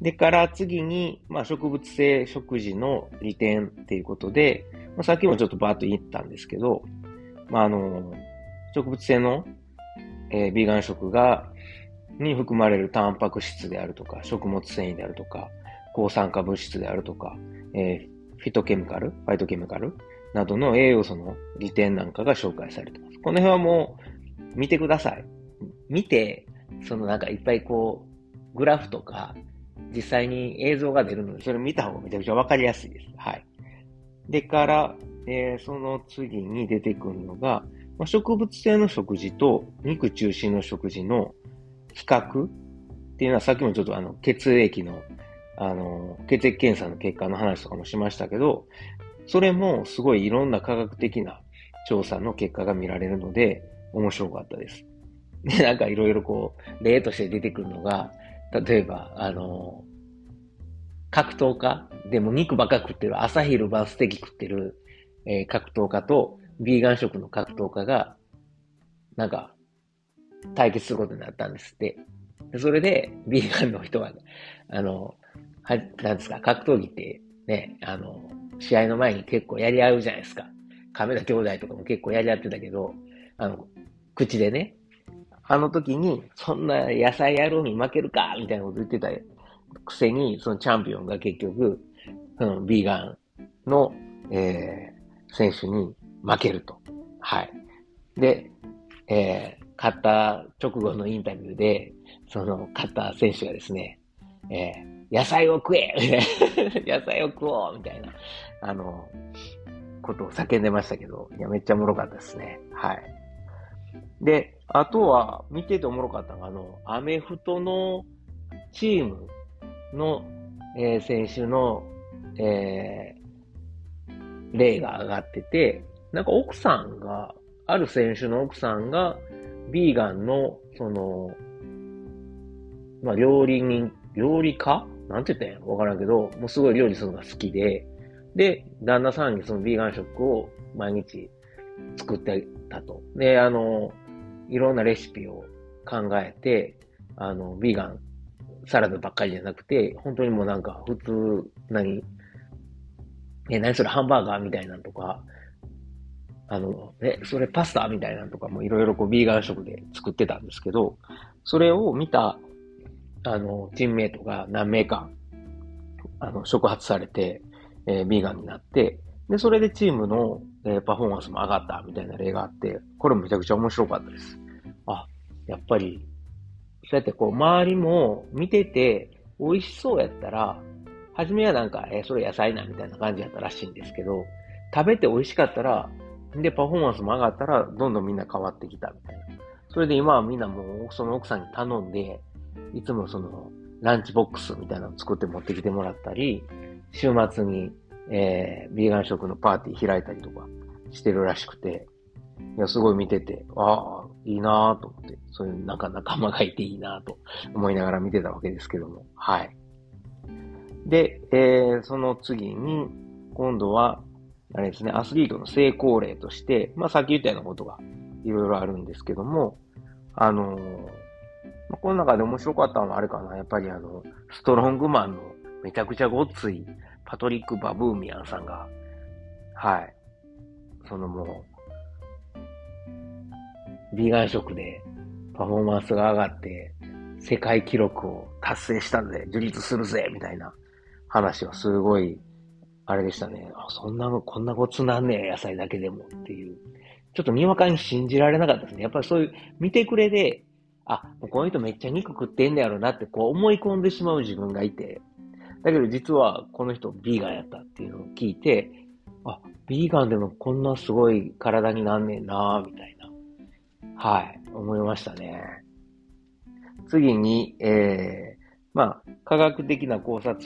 でから次に、まあ、植物性食事の利点っていうことで、まあ、さっきもちょっとバーッと言ったんですけど、まあ、あの、植物性の、えー、ビーガン食が、に含まれるタンパク質であるとか、食物繊維であるとか、抗酸化物質であるとか、えー、フィトケミカル、ファイトケミカルなどの栄養素の利点なんかが紹介されてます。この辺はもう見てください。見て、そのなんかいっぱいこう、グラフとか、実際に映像が出るので、それ見た方がめちゃくちゃわかりやすいです。はい。でから、えー、その次に出てくるのが、まあ、植物性の食事と肉中心の食事の比較っていうのはさっきもちょっとあの血液のあの血液検査の結果の話とかもしましたけど、それもすごいいろんな科学的な調査の結果が見られるので面白かったです。で、なんかいろいろこう例として出てくるのが、例えば、あの、格闘家でも肉ばっか食ってる、朝昼晩ステーキ食ってる、えー、格闘家と、ビーガン食の格闘家が、なんか、対決することになったんですって。それで、ビーガンの人は、あの、は、なんですか、格闘技ってね、あの、試合の前に結構やり合うじゃないですか。亀田兄弟とかも結構やり合ってたけど、あの、口でね、あの時に、そんな野菜野郎に負けるかみたいなこと言ってたくせに、そのチャンピオンが結局、そのビーガンの、えー、選手に負けると。はい。で、えー、勝った直後のインタビューで、その勝った選手がですね、えー、野菜を食え *laughs* 野菜を食おうみたいな、あの、ことを叫んでましたけど、いや、めっちゃおもろかったですね。はい。で、あとは、見てておもろかったのが、あの、アメフトのチームの、えー、選手の、えー、例が上がってて、なんか奥さんが、ある選手の奥さんが、ビーガンの、その、まあ、料理人、料理家？なんて言ったんやわからんけど、もうすごい料理するのが好きで、で、旦那さんにそのビーガン食を毎日作ってたと。で、あの、いろんなレシピを考えて、あの、ビーガン、サラダばっかりじゃなくて、本当にもうなんか、普通、何、え、何それハンバーガーみたいなのとか、あの、え、それパスタみたいなのとかもいろいろこう、ビーガン食で作ってたんですけど、それを見た、あの、チームメイトが何名か、あの、触発されて、えー、ビーガンになって、で、それでチームの、えー、パフォーマンスも上がったみたいな例があって、これもめちゃくちゃ面白かったです。あ、やっぱり、そうやってこう、周りも見てて、美味しそうやったら、初めはなんか、えー、それ野菜なみたいな感じやったらしいんですけど、食べて美味しかったら、で、パフォーマンスも上がったら、どんどんみんな変わってきたみたいな。それで今はみんなもう、その奥さんに頼んで、いつもその、ランチボックスみたいなのを作って持ってきてもらったり、週末に、えー、ビーガン食のパーティー開いたりとかしてるらしくて、いや、すごい見てて、ああ、いいなぁと思って、そういうなんか仲間がいていいなぁと思いながら見てたわけですけども、はい。で、えー、その次に、今度は、あれですね、アスリートの成功例として、まあさっき言ったようなことがいろいろあるんですけども、あの、まあ、この中で面白かったのはあれかな、やっぱりあの、ストロングマンのめちゃくちゃごっついパトリック・バブーミアンさんが、はい。そのもう、ビーガン食でパフォーマンスが上がって、世界記録を達成したぜ、樹立するぜ、みたいな話はすごい、あれでしたね。あ、そんなの、こんなごつなんねえ、野菜だけでもっていう。ちょっとにわかに信じられなかったですね。やっぱりそういう、見てくれで、あ、もうこの人めっちゃ肉食ってんねやろなってこう思い込んでしまう自分がいて、だけど実はこの人ビーガンやったっていうのを聞いて、あ、ビーガンでもこんなすごい体になんねんなみたいな。はい、思いましたね。次に、えー、まあ、科学的な考察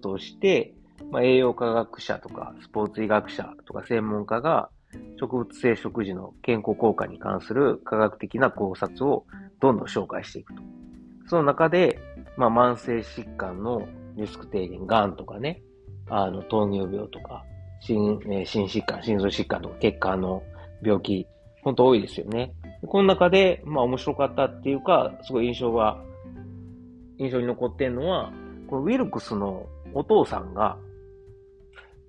として、まあ、栄養科学者とかスポーツ医学者とか専門家が植物性食事の健康効果に関する科学的な考察をどんどん紹介していくと。その中で、まあ、慢性疾患のリスク低減、がんとかね、あの、糖尿病とか、心、えー、心疾患、心臓疾患とか血管の病気、本当多いですよね。この中で、まあ面白かったっていうか、すごい印象が、印象に残ってんのは、このウィルクスのお父さんが、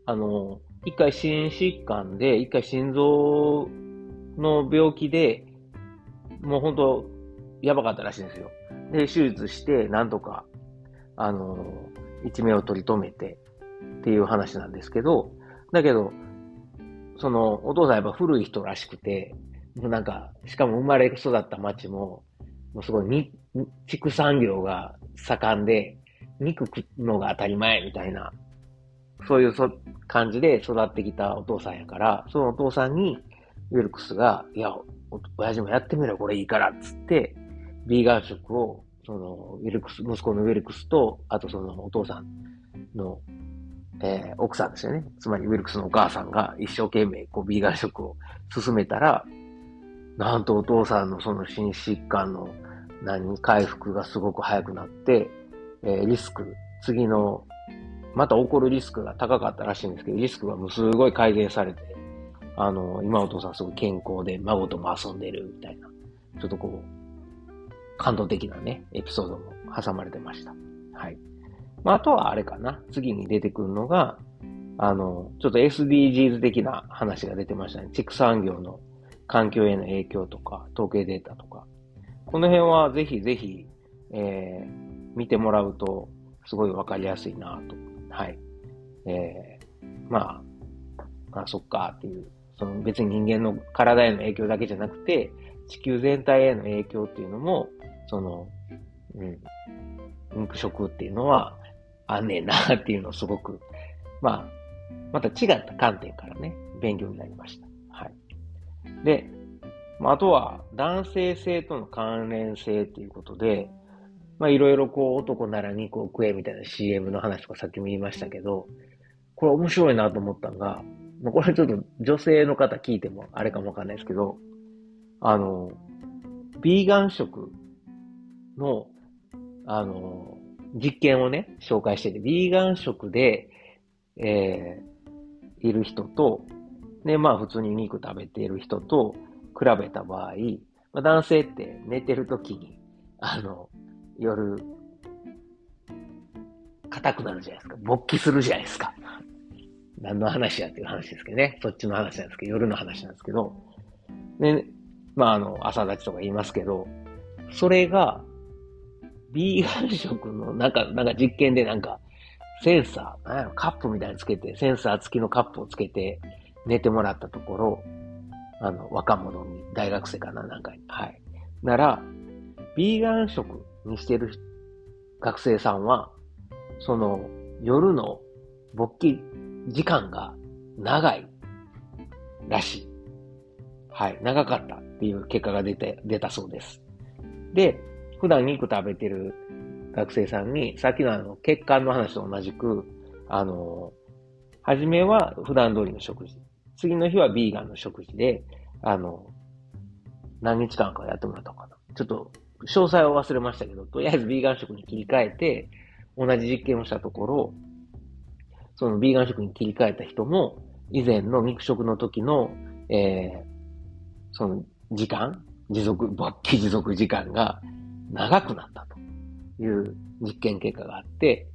あの、一回心疾患で、一回心臓の病気で、もう本当やばかったらしいんですよ。で、手術して、なんとか、あの、一命を取り留めてっていう話なんですけど、だけど、その、お父さんやっぱ古い人らしくて、もうなんか、しかも生まれ育った町も、もうすごい、畜産業が盛んで、肉食うのが当たり前みたいな、そういうそ感じで育ってきたお父さんやから、そのお父さんに、ウィルクスが、いや、親父もやってみろ、これいいから、っつって、ビーガン食を、その、ウィルクス、息子のウィルクスと、あとそのお父さんの、えー、奥さんですよね。つまりウィルクスのお母さんが一生懸命、こう、ビーガン食を進めたら、なんとお父さんのその心疾患の何、回復がすごく早くなって、えー、リスク、次の、また起こるリスクが高かったらしいんですけど、リスクがもうすごい改善されて、あの、今お父さんすごい健康で孫とも遊んでるみたいな、ちょっとこう、感動的なね、エピソードも挟まれてました。はい。まあ、あとはあれかな。次に出てくるのが、あの、ちょっと SDGs 的な話が出てましたね。畜産業の環境への影響とか、統計データとか。この辺はぜひぜひ、えー、見てもらうと、すごいわかりやすいなと。はい。えー、まあ、あ、そっかっていう、その別に人間の体への影響だけじゃなくて、地球全体への影響っていうのも、その、うん、肉食っていうのはあんねえな *laughs* っていうのをすごく、まあ、また違った観点からね、勉強になりました。はいで、まあ、あとは男性性との関連性ということで、まあいろいろこう男なら肉を食えみたいな CM の話とかさっきも言いましたけど、これ面白いなと思ったのが、まあ、これちょっと女性の方聞いてもあれかもわかんないですけど、あの、ビーガン食の、あの、実験をね、紹介してて、ビーガン食で、えー、いる人と、で、まあ普通に肉食べている人と比べた場合、まあ、男性って寝てる時に、あの、夜、硬くなるじゃないですか。勃起するじゃないですか。何の話やっていう話ですけどね。そっちの話なんですけど、夜の話なんですけど。で、まああの、朝立ちとか言いますけど、それが、ビーガン食の中、なんか実験でなんか、センサー、なんやろ、カップみたいにつけて、センサー付きのカップをつけて、寝てもらったところ、あの、若者に、大学生かな、なんかに、はい。なら、ビーガン食にしてる学生さんは、その、夜の勃起時間が長いらしい。はい、長かったっていう結果が出て、出たそうです。で、普段肉食べてる学生さんに、さっきのあの、血管の話と同じく、あの、初めは普段通りの食事。次の日はビーガンの食事で、あの、何日間かやってもらったのかな。ちょっと、詳細は忘れましたけど、とりあえずビーガン食に切り替えて、同じ実験をしたところ、そのビーガン食に切り替えた人も、以前の肉食の時の、えー、その時間、持続、勃起持続時間が長くなったという実験結果があって、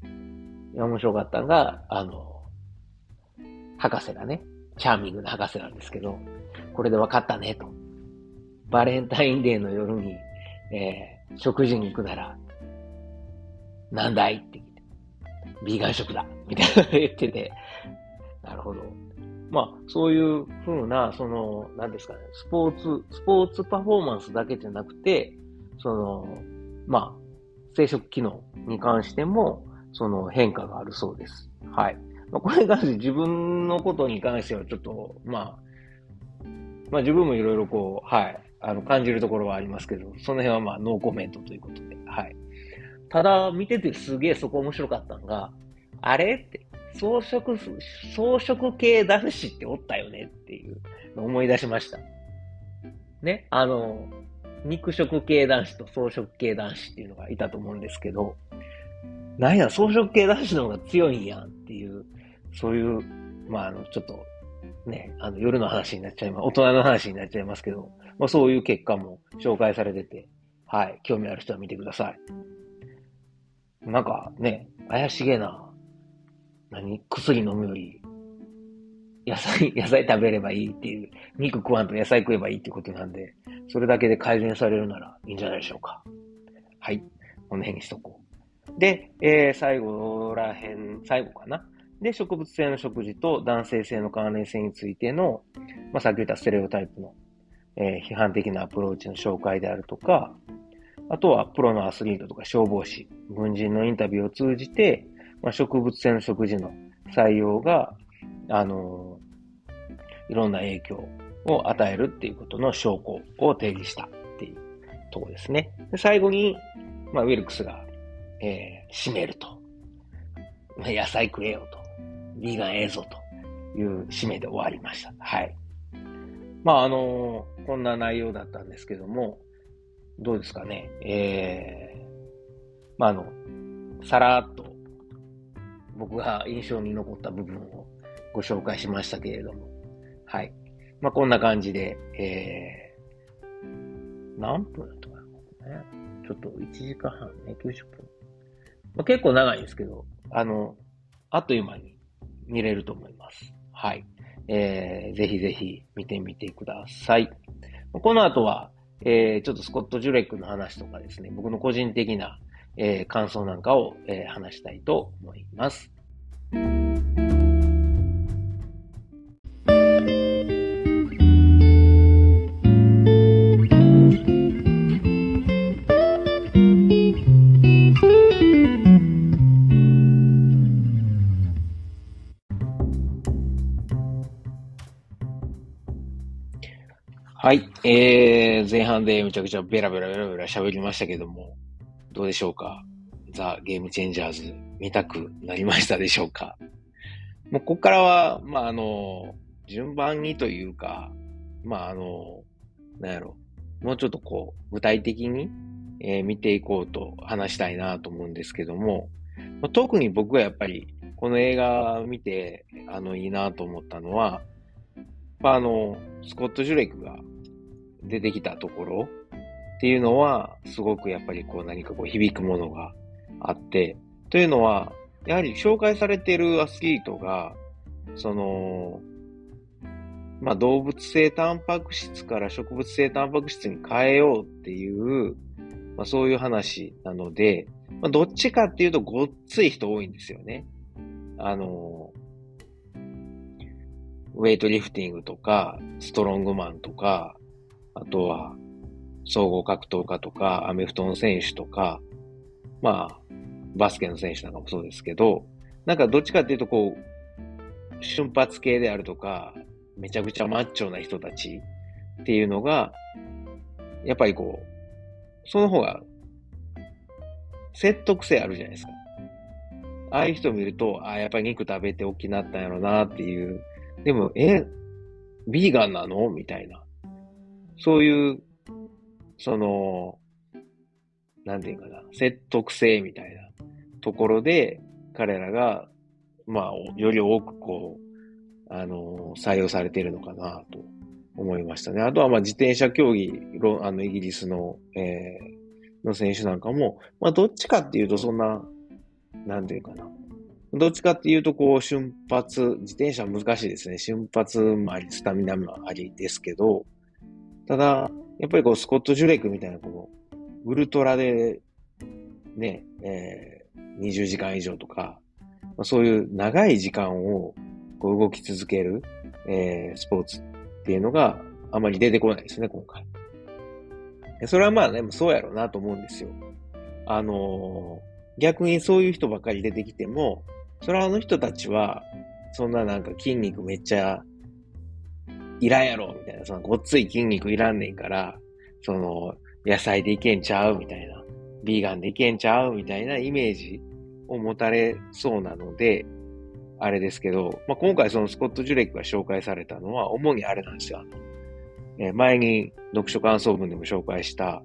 面白かったのが、あの、博士がね、チャーミングな博士なんですけど、これで分かったねと。バレンタインデーの夜に、え食事に行くなら、なんだいって聞いて、ビーガン食だみたいな言ってて、なるほど。まあ、そういうふうな、その、何ですかね、スポーツ、スポーツパフォーマンスだけじゃなくて、その、まあ、生殖機能に関しても、その変化があるそうです。はい。まあ、これに関して自分のことに関してはちょっと、まあ、まあ自分もいろいろこう、はい、あの、感じるところはありますけど、その辺はまあノーコメントということで、はい。ただ、見ててすげえそこ面白かったのが、あれって、装飾、装飾系男子っておったよねっていう思い出しました。ね、あの、肉食系男子と装飾系男子っていうのがいたと思うんですけど、なんや、装飾系男子の方が強いんやんっていう、そういう、まあ、あの、ちょっと、ね、あの、夜の話になっちゃいます、大人の話になっちゃいますけど、まあ、そういう結果も紹介されてて、はい、興味ある人は見てください。なんかね、怪しげな、何薬飲むより、野菜、*laughs* 野菜食べればいいっていう、肉食わんと野菜食えばいいってことなんで、それだけで改善されるならいいんじゃないでしょうか。はい。この辺にしとこう。で、えー、最後らへん、最後かな。で、植物性の食事と男性性の関連性についての、まあ、さっき言ったステレオタイプの、えー、批判的なアプローチの紹介であるとか、あとはプロのアスリートとか消防士、軍人のインタビューを通じて、まあ、植物性の食事の採用が、あのー、いろんな影響を与えるっていうことの証拠を提示したっていうとこですね。で最後に、まあ、ウィルクスが、えー、締めると。野菜食えよと。ビーガンええぞという締めで終わりました。はい。まあ、あのー、こんな内容だったんですけども、どうですかね。えー、まあ、あの、さらっと僕が印象に残った部分をご紹介しましたけれども、はい。まあ、こんな感じで、えー、何分だったかな、ね、ちょっと1時間半ね、90分。まあ、結構長いんですけど、あの、あっという間に見れると思います。はい。えー、ぜひぜひ見てみてください。この後は、えー、ちょっとスコット・ジュレックの話とかですね、僕の個人的な、えー、感想なんかを、えー、話したいと思います。えー、前半でめちゃくちゃベラベラベラベラ喋りましたけども、どうでしょうか？ザ・ゲームチェンジャーズ見たくなりましたでしょうか？もうここからは、まあ、あの、順番にというか、まあ、あの、なんやろ、もうちょっとこう、具体的に、えー、見ていこうと話したいなと思うんですけども、特に僕がやっぱりこの映画見て、あの、いいなと思ったのは、まあの、スコット・ジュレイクが出てきたところっていうのは、すごくやっぱりこう何かこう響くものがあって、というのは、やはり紹介されているアスリートが、その、まあ、動物性タンパク質から植物性タンパク質に変えようっていう、まあ、そういう話なので、まあ、どっちかっていうとごっつい人多いんですよね。あの、ウェイトリフティングとか、ストロングマンとか、あとは、総合格闘家とか、アメフトの選手とか、まあ、バスケの選手なんかもそうですけど、なんかどっちかっていうとこう、瞬発系であるとか、めちゃくちゃマッチョな人たちっていうのが、やっぱりこう、その方が説得性あるじゃないですか。ああいう人見ると、ああ、やっぱり肉食べて大きくなったんやろなっていう。でも、え、ビーガンなの？みたいな。そういう、その、なんていうかな、説得性みたいなところで、彼らが、まあ、より多くこう、あの、採用されているのかなと思いましたね。あとは、まあ、自転車競技、あの、イギリスの、えー、の選手なんかも、まあ、どっちかっていうと、そんな、なんていうかな。どっちかっていうと、こう、瞬発、自転車難しいですね。瞬発もあり、スタミナもありですけど、ただ、やっぱりこう、スコット・ジュレイクみたいな、こう、ウルトラで、ね、えー、20時間以上とか、まあ、そういう長い時間をこう動き続ける、えー、スポーツっていうのがあまり出てこないですね、今回。それはまあね、そうやろうなと思うんですよ。あのー、逆にそういう人ばっかり出てきても、それはあの人たちは、そんななんか筋肉めっちゃいらんやろ、みたいな、そのごっつい筋肉いらんねんから、その、野菜でいけんちゃうみたいな、ビーガンでいけんちゃうみたいなイメージを持たれそうなので、あれですけど、まあ、今回そのスコット・ジュレックが紹介されたのは、主にあれなんですよ。えー、前に読書感想文でも紹介した、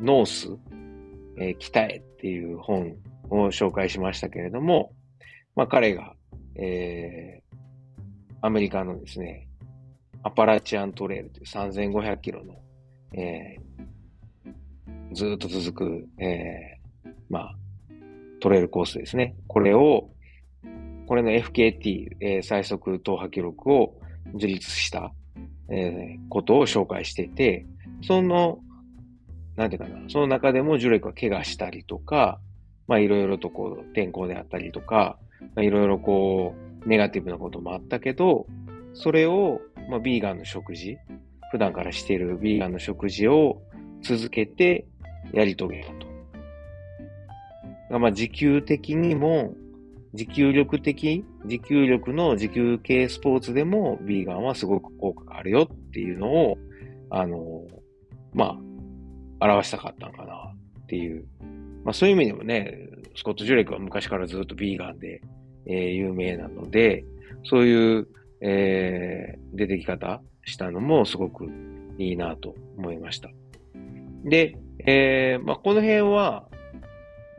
ノース、えー、北へっていう本を紹介しましたけれども、まあ、彼が、えー、アメリカのですね、アパラチアントレールという3500キロの、えー、ずっと続く、えー、まあ、トレイルコースですね。これを、これの FKT、えー、最速踏破記録を樹立した、えー、ことを紹介してて、その、なんていうかな、その中でもジュレクは怪我したりとか、まあいろいろとこう天候であったりとか、まあいろいろこうネガティブなこともあったけど、それをまあ、ビーガンの食事、普段からしているビーガンの食事を続けてやり遂げたと。まあ、持久的にも、持久力的、持久力の持久系スポーツでも、ビーガンはすごく効果があるよっていうのを、あの、まあ、表したかったのかなっていう。まあ、そういう意味でもね、スコット・ジュレックは昔からずっとビーガンで、えー、有名なので、そういうえー、出てき方したのもすごくいいなと思いました。で、えー、まあ、この辺は、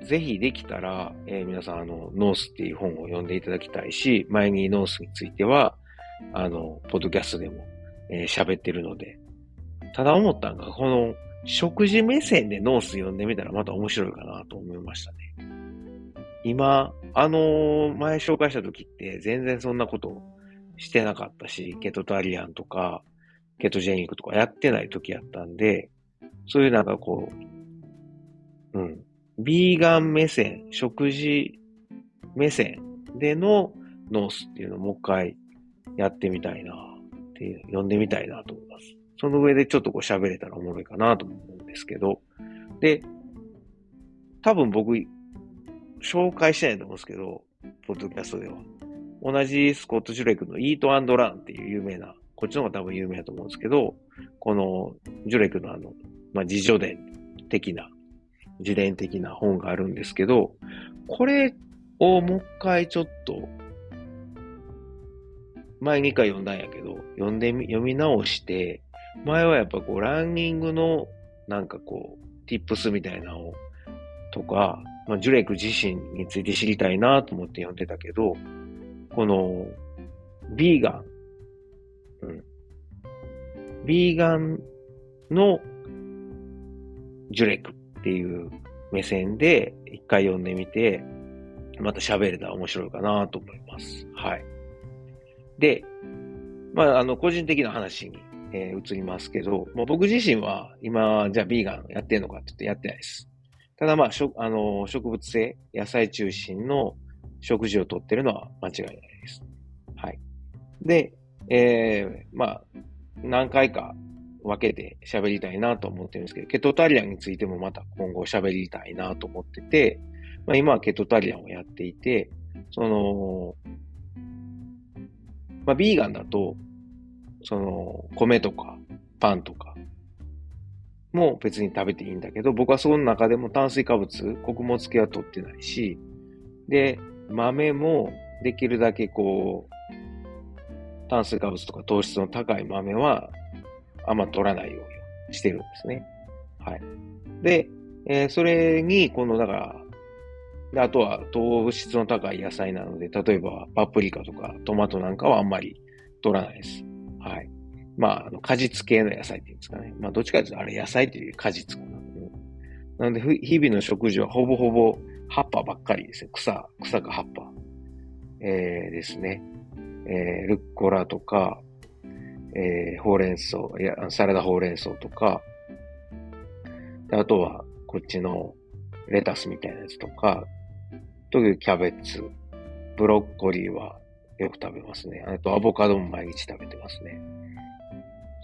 ぜひできたら、えー、皆さん、あの、ノースっていう本を読んでいただきたいし、前にノースについては、あの、ポッドキャストでもえー、喋ってるので、ただ思ったのが、この食事目線でノース読んでみたらまた面白いかなと思いましたね。今、あのー、前紹介した時って全然そんなことしてなかったし、ケトタリアンとか、ケトジェニックとかやってない時やったんで、そういうなんかこう、うん、ビーガン目線、食事目線でのノースっていうのをもう一回やってみたいなっていう、読んでみたいなと思います。その上でちょっとこう喋れたらおもろいかなと思うんですけど、で、多分僕、紹介してないと思うんですけど、ポッドキャストでは。同じスコット・ジュレクのイートアンドランっていう有名な、こっちの方が多分有名だと思うんですけど、このジュレクのあの、まあ、自助伝的な、自伝的な本があるんですけど、これをもう一回ちょっと、前2回読んだんやけど、読んでみ、読み直して、前はやっぱこう、ランニングの、なんかこう、ティップスみたいなの、とか、まあ、ジュレク自身について知りたいなと思って読んでたけど、この、ビーガン、うん。ビーガンのジュレックっていう目線で一回読んでみて、また喋れたら面白いかなと思います。はい。で、まあ、あの、個人的な話に、えー、移りますけど、まあ、僕自身は今、じゃあビーガンやってんのかって言ってやってないです。ただまあ、しょあの植物性、野菜中心の食事をとってるのは間違いないです。はい。で、えー、まあ、何回か分けて喋りたいなと思ってるんですけど、ケトタリアンについてもまた今後喋りたいなと思ってて、まあ、今はケトタリアンをやっていて、その、まあ、ビーガンだと、その、米とかパンとかも別に食べていいんだけど、僕はその中でも炭水化物、穀物系は取ってないし、で、豆もできるだけこう、炭水化物とか糖質の高い豆はあんま取らないようにしてるんですね。はい。で、えー、それに、この、だから、であとは糖質の高い野菜なので、例えばパプリカとかトマトなんかはあんまり取らないです。はい。まあ、あの果実系の野菜っていうんですかね。まあ、どっちかというと、あれ野菜という果実かな。なので、日々の食事はほぼほぼ葉っぱばっかりですね。草、草か葉っぱ。えー、ですね。えー、ルッコラとか、えー、ほうれん草、いや、サラダほうれん草とか、あとは、こっちのレタスみたいなやつとか、特にキャベツ、ブロッコリーはよく食べますね。あとアボカドも毎日食べてますね。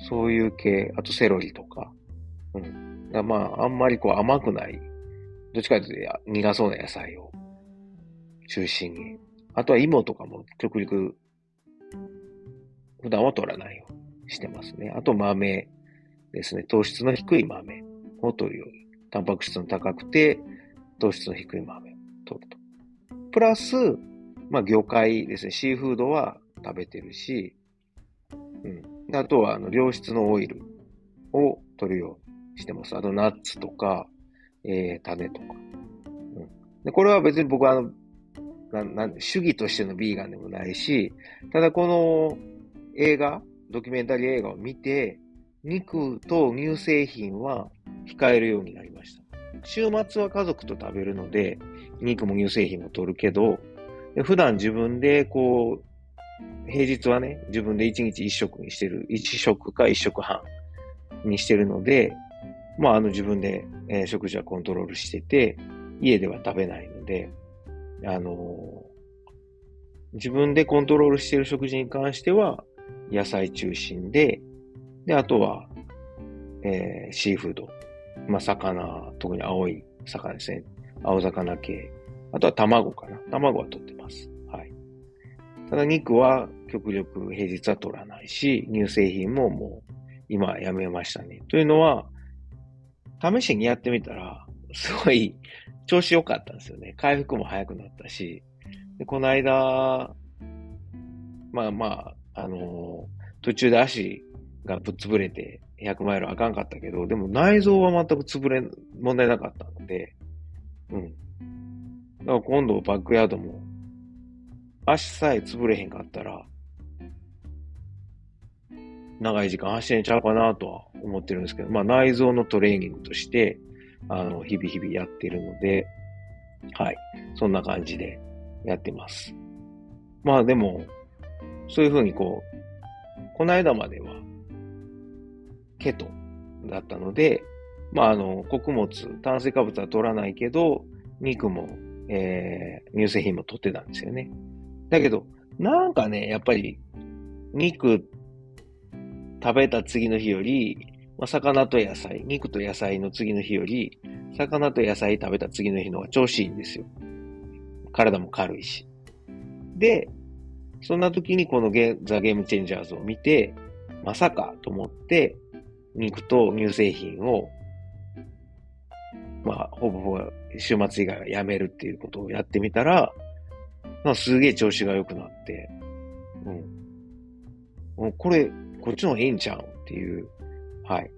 そういう系、あとセロリとか。うん。まあ、あんまりこう甘くない、どっちかというと苦そうな野菜を中心に。あとは芋とかも極力普段は取らないようにしてますね。あと豆ですね。糖質の低い豆を取るように。タンパク質の高くて糖質の低い豆を取ると。プラス、まあ魚介ですね。シーフードは食べてるし、うん。あとは、あの、良質のオイルを取るようにしてます。あと、ナッツとか、えー、種とか。うん。で、これは別に僕は、あの、ななん主義としてのビーガンでもないし、ただこの映画、ドキュメンタリー映画を見て、肉と乳製品は控えるようになりました。週末は家族と食べるので、肉も乳製品も取るけど、普段自分でこう、平日はね、自分で1日1食にしてる、1食か1食半にしてるので、まあ、あの自分で、えー、食事はコントロールしてて、家では食べないので、あのー、自分でコントロールしている食事に関しては、野菜中心で、で、あとは、えー、シーフード。まあ、魚、特に青い魚ですね。青魚系。あとは卵かな。卵は取ってます。はい。ただ肉は極力平日は取らないし、乳製品ももう今やめましたね。というのは、試しにやってみたら、すごい調子良かったんですよね。回復も早くなったし、でこの間、まあまあ、あのー、途中で足がぶっ潰れて100マイルあかんかったけど、でも内臓は全く潰れ、問題なかったので、うん。だから今度バックヤードも、足さえ潰れへんかったら、長い時間走れちゃうかなとは思ってるんですけど、まあ内臓のトレーニングとして、あの、日々日々やってるので、はい。そんな感じでやってます。まあでも、そういうふうにこう、この間までは、ケトだったので、まああの、穀物、炭水化物は取らないけど、肉も、えー、乳製品も取ってたんですよね。だけど、なんかね、やっぱり、肉食べた次の日より、まあ、魚と野菜、肉と野菜の次の日より、魚と野菜食べた次の日の方が調子いいんですよ。体も軽いし。で、そんな時にこのゲザ・ゲームチェンジャーズを見て、まさかと思って、肉と乳製品を、まあ、ほぼほぼ週末以外はやめるっていうことをやってみたら、まあ、すげえ調子が良くなって、うん。もうこれ、こっちの方がええんちゃうっていう。はい。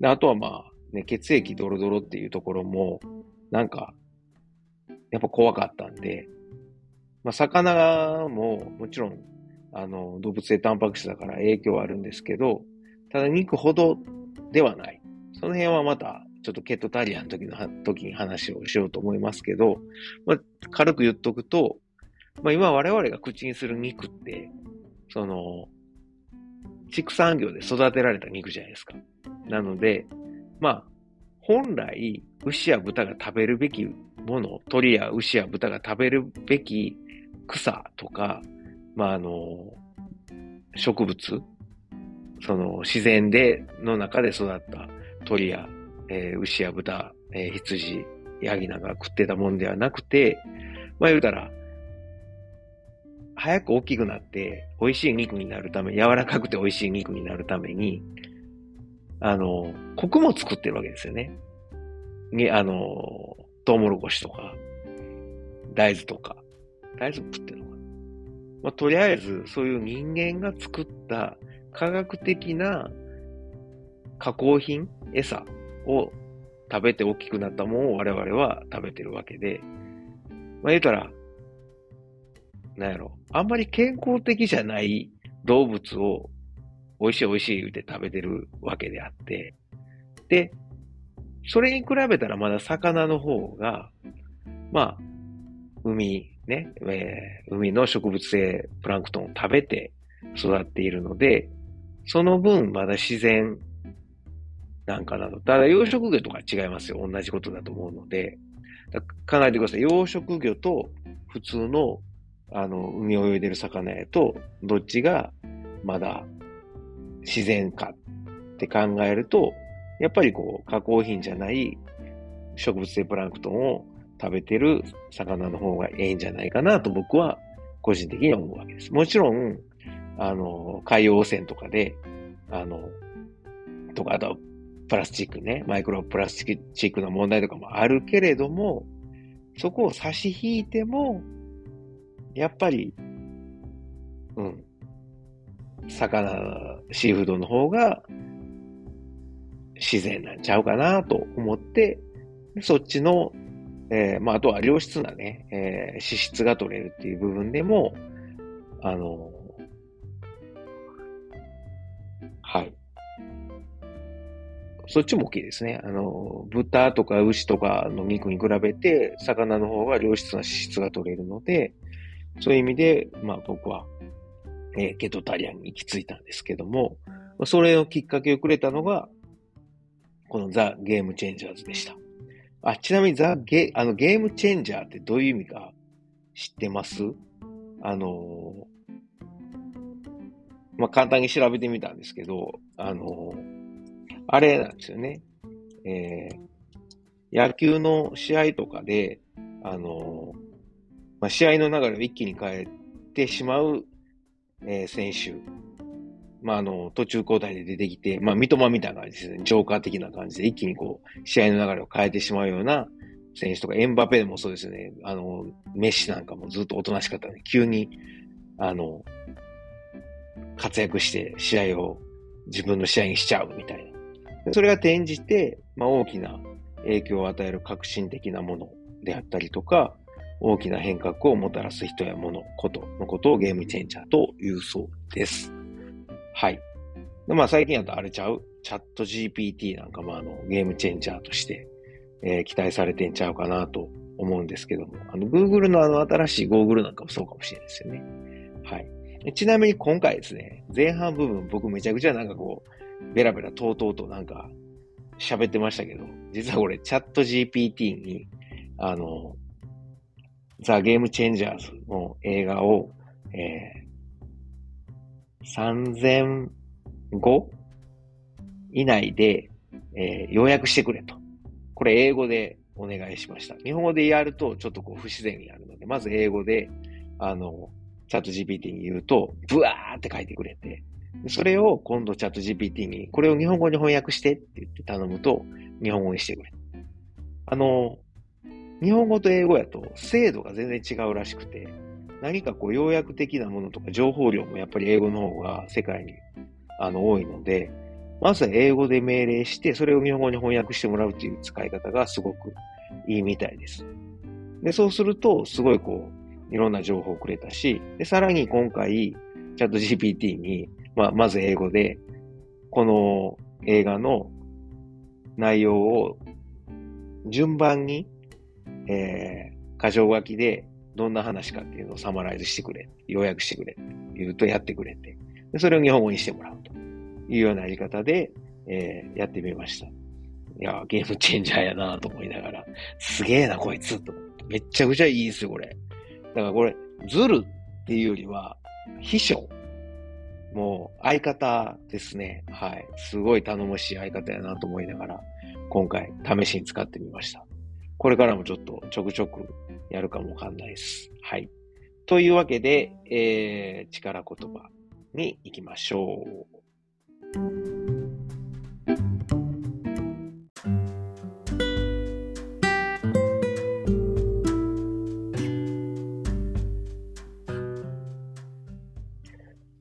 であとはまあ、ね、血液ドロドロっていうところも、なんか、やっぱ怖かったんで、まあ、魚ももちろん、あの、動物性タンパク質だから影響はあるんですけど、ただ肉ほどではない。その辺はまた、ちょっとケトタリアンの時の時に話をしようと思いますけど、まあ、軽く言っとくと、まあ、今我々が口にする肉って、その、畜産業で育てられた肉じゃないですか。なので、まあ、本来、牛や豚が食べるべきもの、鳥や牛や豚が食べるべき草とか、まあ、あの、植物、その自然で、の中で育った鳥や、えー、牛や豚、えー、羊、ヤギなんか食ってたもんではなくて、まあ言うたら、早く大きくなって美味しい肉になるため、柔らかくて美味しい肉になるために、あの、穀物作ってるわけですよね。に、あの、トウモロコシとか、大豆とか、大豆食ってるのかな。まあ、とりあえず、そういう人間が作った科学的な加工品、餌を食べて大きくなったものを我々は食べてるわけで、まあ言うたら、なんやろ、あんまり健康的じゃない動物を美味しい美味しい言うて食べてるわけであって、で、それに比べたらまだ魚の方が、まあ、海、ね、えー、海の植物性プランクトンを食べて育っているので、その分まだ自然なんかなと。ただ養殖魚とか違いますよ。同じことだと思うので。考えてください。養殖魚と普通のあの海を泳いでる魚やと、どっちがまだ自然かって考えると、やっぱりこう加工品じゃない植物性プランクトンを食べてる魚の方がええんじゃないかなと僕は個人的に思うわけです。もちろん、あの、海洋汚染とかで、あの、とか、あと、プラスチックね、マイクロプラスチックの問題とかもあるけれども、そこを差し引いても、やっぱり、うん、魚、シーフードの方が自然なんちゃうかなと思って、そっちの、えー、まあ、あとは良質なね、えー、脂質が取れるっていう部分でも、あの、はい。そっちも大きいですね。あの、豚とか牛とかの肉に比べて、魚の方が良質な脂質が取れるので、そういう意味で、まあ僕は、えー、ケトタリアンに行き着いたんですけども、それのきっかけをくれたのが、このザ・ゲームチェンジャーズでした。あ、ちなみにザ・ゲあのゲームチェンジャーってどういう意味か知ってます？あのまあ、簡単に調べてみたんですけど、あのあれなんですよね。えー、野球の試合とかで、あのまあ、試合の流れを一気に変えてしまう、えー、選手。まあ、あの、途中交代で出てきて、まあ、三笘みたいな感じですね。ジョーカー的な感じで一気にこう、試合の流れを変えてしまうような選手とか、エンバペでもそうですね。あの、メッシなんかもずっとおとなしかったので、急に、あの、活躍して試合を自分の試合にしちゃうみたいな。それが転じて、まあ、大きな影響を与える革新的なものであったりとか、大きな変革をもたらす人や物、ことのことをゲームチェンジャーというそうです。はい。まあ最近やとあれちゃう？チャット GPT なんかもあのゲームチェンジャーとして、えー、期待されてんちゃうかなと思うんですけども、あの Google のあの新しい Google なんかもそうかもしれないですよね。はい。ちなみに今回ですね、前半部分僕めちゃくちゃなんかこう、ベラベラとうとうとなんか喋ってましたけど、実はこれチャット GPT に、あの、ザ・ゲームチェンジャーズの映画を、えー、3005以内で、えー、要約してくれと。これ英語でお願いしました。日本語でやるとちょっとこう不自然になるので、まず英語で、あの、チャット GPT に言うと、ブワーって書いてくれて、それを今度チャット GPT に、これを日本語に翻訳してって言って頼むと、日本語にしてくれ。あの、日本語と英語やと精度が全然違うらしくて、何かこう要約的なものとか情報量もやっぱり英語の方が世界にあの多いので、まずは英語で命令して、それを日本語に翻訳してもらうという使い方がすごくいいみたいです。で、そうすると、すごいこう、いろんな情報をくれたし、で、さらに今回、チャット GPT に、まあ、まず英語で、この映画の内容を順番にえー、箇条書きでどんな話かっていうのをサマライズしてくれ、要約してくれ言うとやってくれて、でそれを日本語にしてもらうというようなやり方で、えー、やってみました。いや、ゲームチェンジャーやなと思いながら、すげえな、こいつと。めっちゃくちゃいいですよ、これ。だからこれ、ズルっていうよりは、秘書。もう、相方ですね。はい。すごい頼もしい相方やなと思いながら、今回、試しに使ってみました。これからもちょっとちょくちょくやるかもわかんないです。はい。というわけで、えー、力言葉に行きましょう。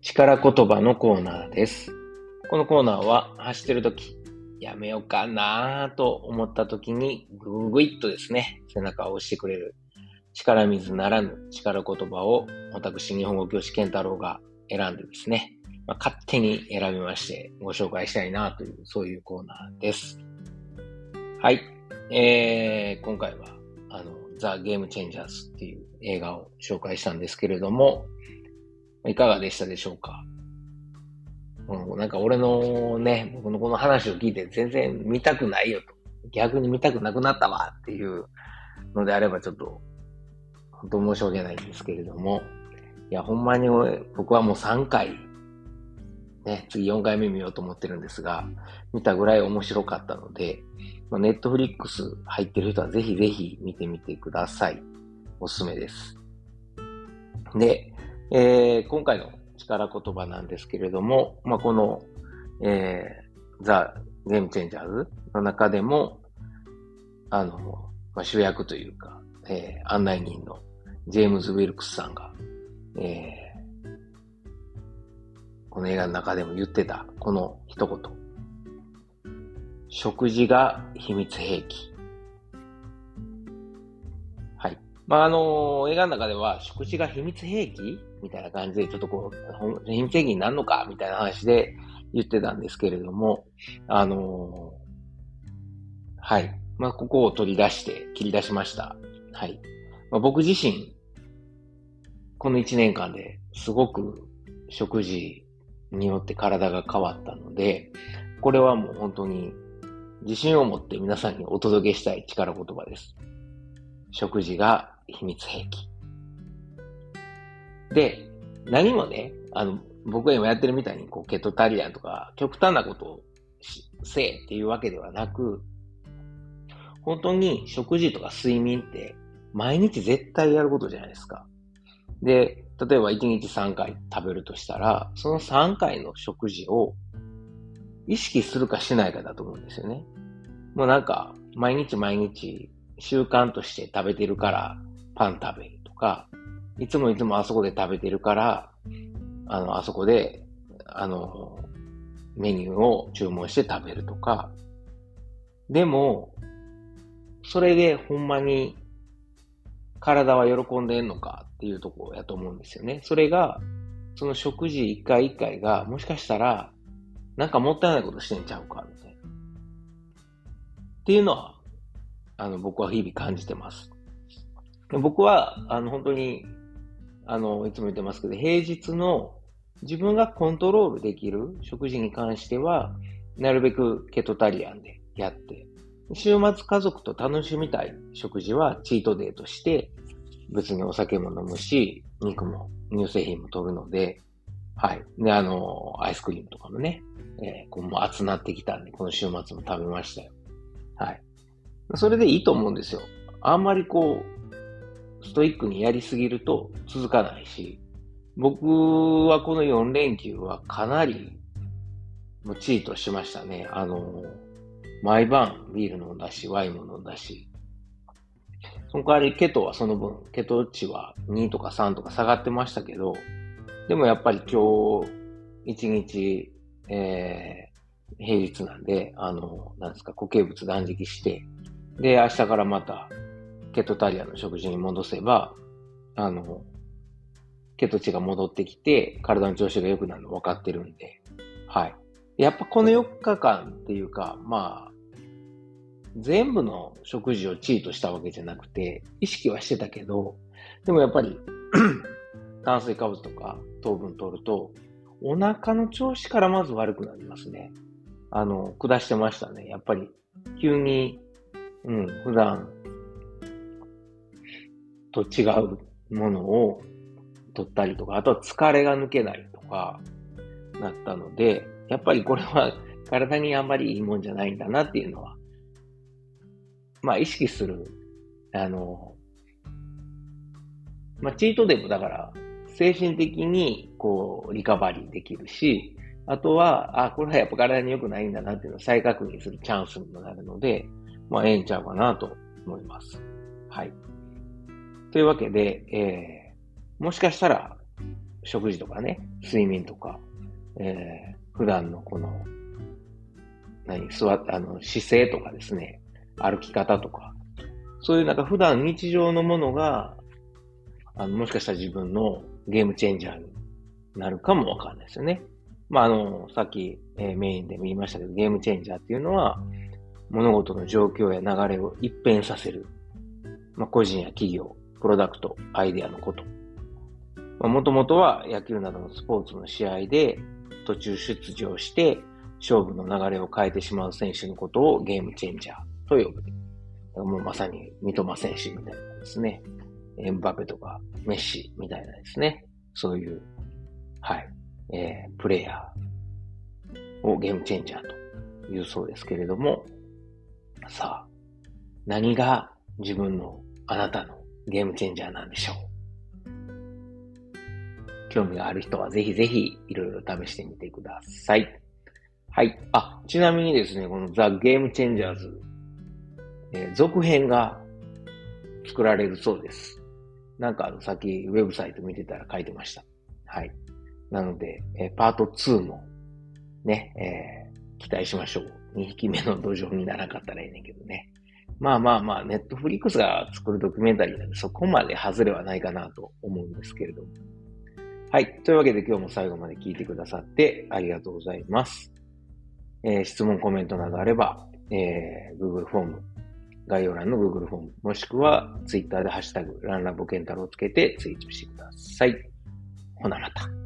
力言葉のコーナーです。このコーナーは走ってるとき、やめようかなと思った時に、ぐぐいっとですね、背中を押してくれる力水ならぬ力言葉を私、日本語教師健太郎が選んでですね、まあ、勝手に選びましてご紹介したいなという、そういうコーナーです。はい。えー、今回は、あの、ザ・ゲーム・チェンジャーズっていう映画を紹介したんですけれども、いかがでしたでしょうか？うん、なんか俺のね、僕のこの話を聞いて全然見たくないよと。逆に見たくなくなったわっていうのであればちょっと、本当申し訳ないんですけれども、いや、ほんまに僕はもう3回、ね、次4回目見ようと思ってるんですが、見たぐらい面白かったので、ネットフリックス入ってる人はぜひぜひ見てみてください。おすすめです。で、えー、今回の力言葉なんですけれども、まあ、この、えー、ザ・ゲームチェンジャーズの中でも、あの、まあ、主役というか、えー、案内人のジェームズ・ウィルクスさんが、えー、この映画の中でも言ってた、この一言。食事が秘密兵器。はい。まあ、あの、映画の中では食事が秘密兵器みたいな感じで、ちょっとこう、秘密兵器になるのかみたいな話で言ってたんですけれども、あのはい。まあ、ここを取り出して切り出しました。はい。まあ、僕自身、この1年間ですごく食事によって体が変わったので、これはもう本当に自信を持って皆さんにお届けしたい力言葉です。食事が秘密兵器。で、何もね、あの、僕が今やってるみたいに、こう、ケトタリアンとか、極端なことをせえっていうわけではなく、本当に食事とか睡眠って毎日絶対やることじゃないですか。で、例えば1日3回食べるとしたら、その3回の食事を意識するかしないかだと思うんですよね。もうなんか、毎日毎日習慣として食べてるからパン食べるとか、いつもいつもあそこで食べてるから、あの、あそこで、あの、メニューを注文して食べるとか、でも、それでほんまに体は喜んでんのかっていうところやと思うんですよね。それが、その食事一回一回が、もしかしたら、なんかもったいないことしてんちゃうか、みたいな。っていうのは、あの、僕は日々感じてます。僕は、あの、本当に、あの、いつも言ってますけど、平日の自分がコントロールできる食事に関しては、なるべくケトタリアンでやって、週末家族と楽しみたい食事はチートデーとして、別にお酒も飲むし、肉も乳製品も取るので、はい。で、あの、アイスクリームとかもね、えー、こうもう暑なってきたんで、この週末も食べましたよ。はい。それでいいと思うんですよ。あんまりこう、ストイックにやりすぎると続かないし、僕はこの4連休はかなり、もうチートしましたね。あの、毎晩ビール飲んだし、ワインも飲んだし。その代わりケトはその分、ケト値は2とか3とか下がってましたけど、でもやっぱり今日、一日、えー、平日なんで、あの、なんですか、固形物断食して、で、明日からまた、ケトタリアの食事に戻せば、あの、ケト値が戻ってきて、体の調子が良くなるの分かってるんで、はい。やっぱこの4日間っていうか、まあ、全部の食事をチートしたわけじゃなくて、意識はしてたけど、でもやっぱり *clears throat* 炭水化物とか糖分取ると、お腹の調子からまず悪くなりますね。あの、下してましたね。やっぱり、急に、うん、普段と違うものを取ったりとか、あとは疲れが抜けないとか、なったので、やっぱりこれは *laughs* 体にあんまりいいもんじゃないんだなっていうのはまあ意識する、あの、まあチートでもだから、精神的にこう、リカバリーできるし、あとは、あ、これはやっぱ体に良くないんだなっていうのを再確認するチャンスにもなるので、まあええんちゃうかなと思います。はい。というわけで、えー、もしかしたら、食事とかね、睡眠とか、えー、普段のこの、何、座っあの、姿勢とかですね、歩き方とか、そういうなんか普段日常のものが、あの、もしかしたら自分のゲームチェンジャーになるかもわかんないですよね。まあ、あの、さっき、えー、メインでも言いましたけど、ゲームチェンジャーっていうのは、物事の状況や流れを一変させる。まあ、個人や企業、プロダクト、アイデアのこと。もともとは野球などのスポーツの試合で、途中出場して勝負の流れを変えてしまう選手のことをゲームチェンジャーと呼ぶ。もうまさに三笘選手みたいなですね。エンバペとかメッシみたいなですね。そういう、はい、えー、プレイヤーをゲームチェンジャーというそうですけれども、さあ、何が自分のあなたのゲームチェンジャーなんでしょう興味がある人はぜひぜひいろいろ試してみてください。はい。あ、ちなみにですね、このザ・ゲームチェンジャーズ、えー、続編が作られるそうです。なんかあの、さっきウェブサイト見てたら書いてました。はい。なので、えー、パート2もね、えー、期待しましょう。2匹目の土壌にならなかったらいいねんけどね。まあまあまあ、ネットフリックスが作るドキュメンタリーなんで、そこまで外れはないかなと思うんですけれども。はい。というわけで今日も最後まで聞いてくださってありがとうございます。えー、質問、コメントなどあれば、えー、Google フォーム、概要欄の Google フォーム、もしくは Twitter でハッシュタグ、ランラボケンタロをつけてツイートしてください。ほなまた。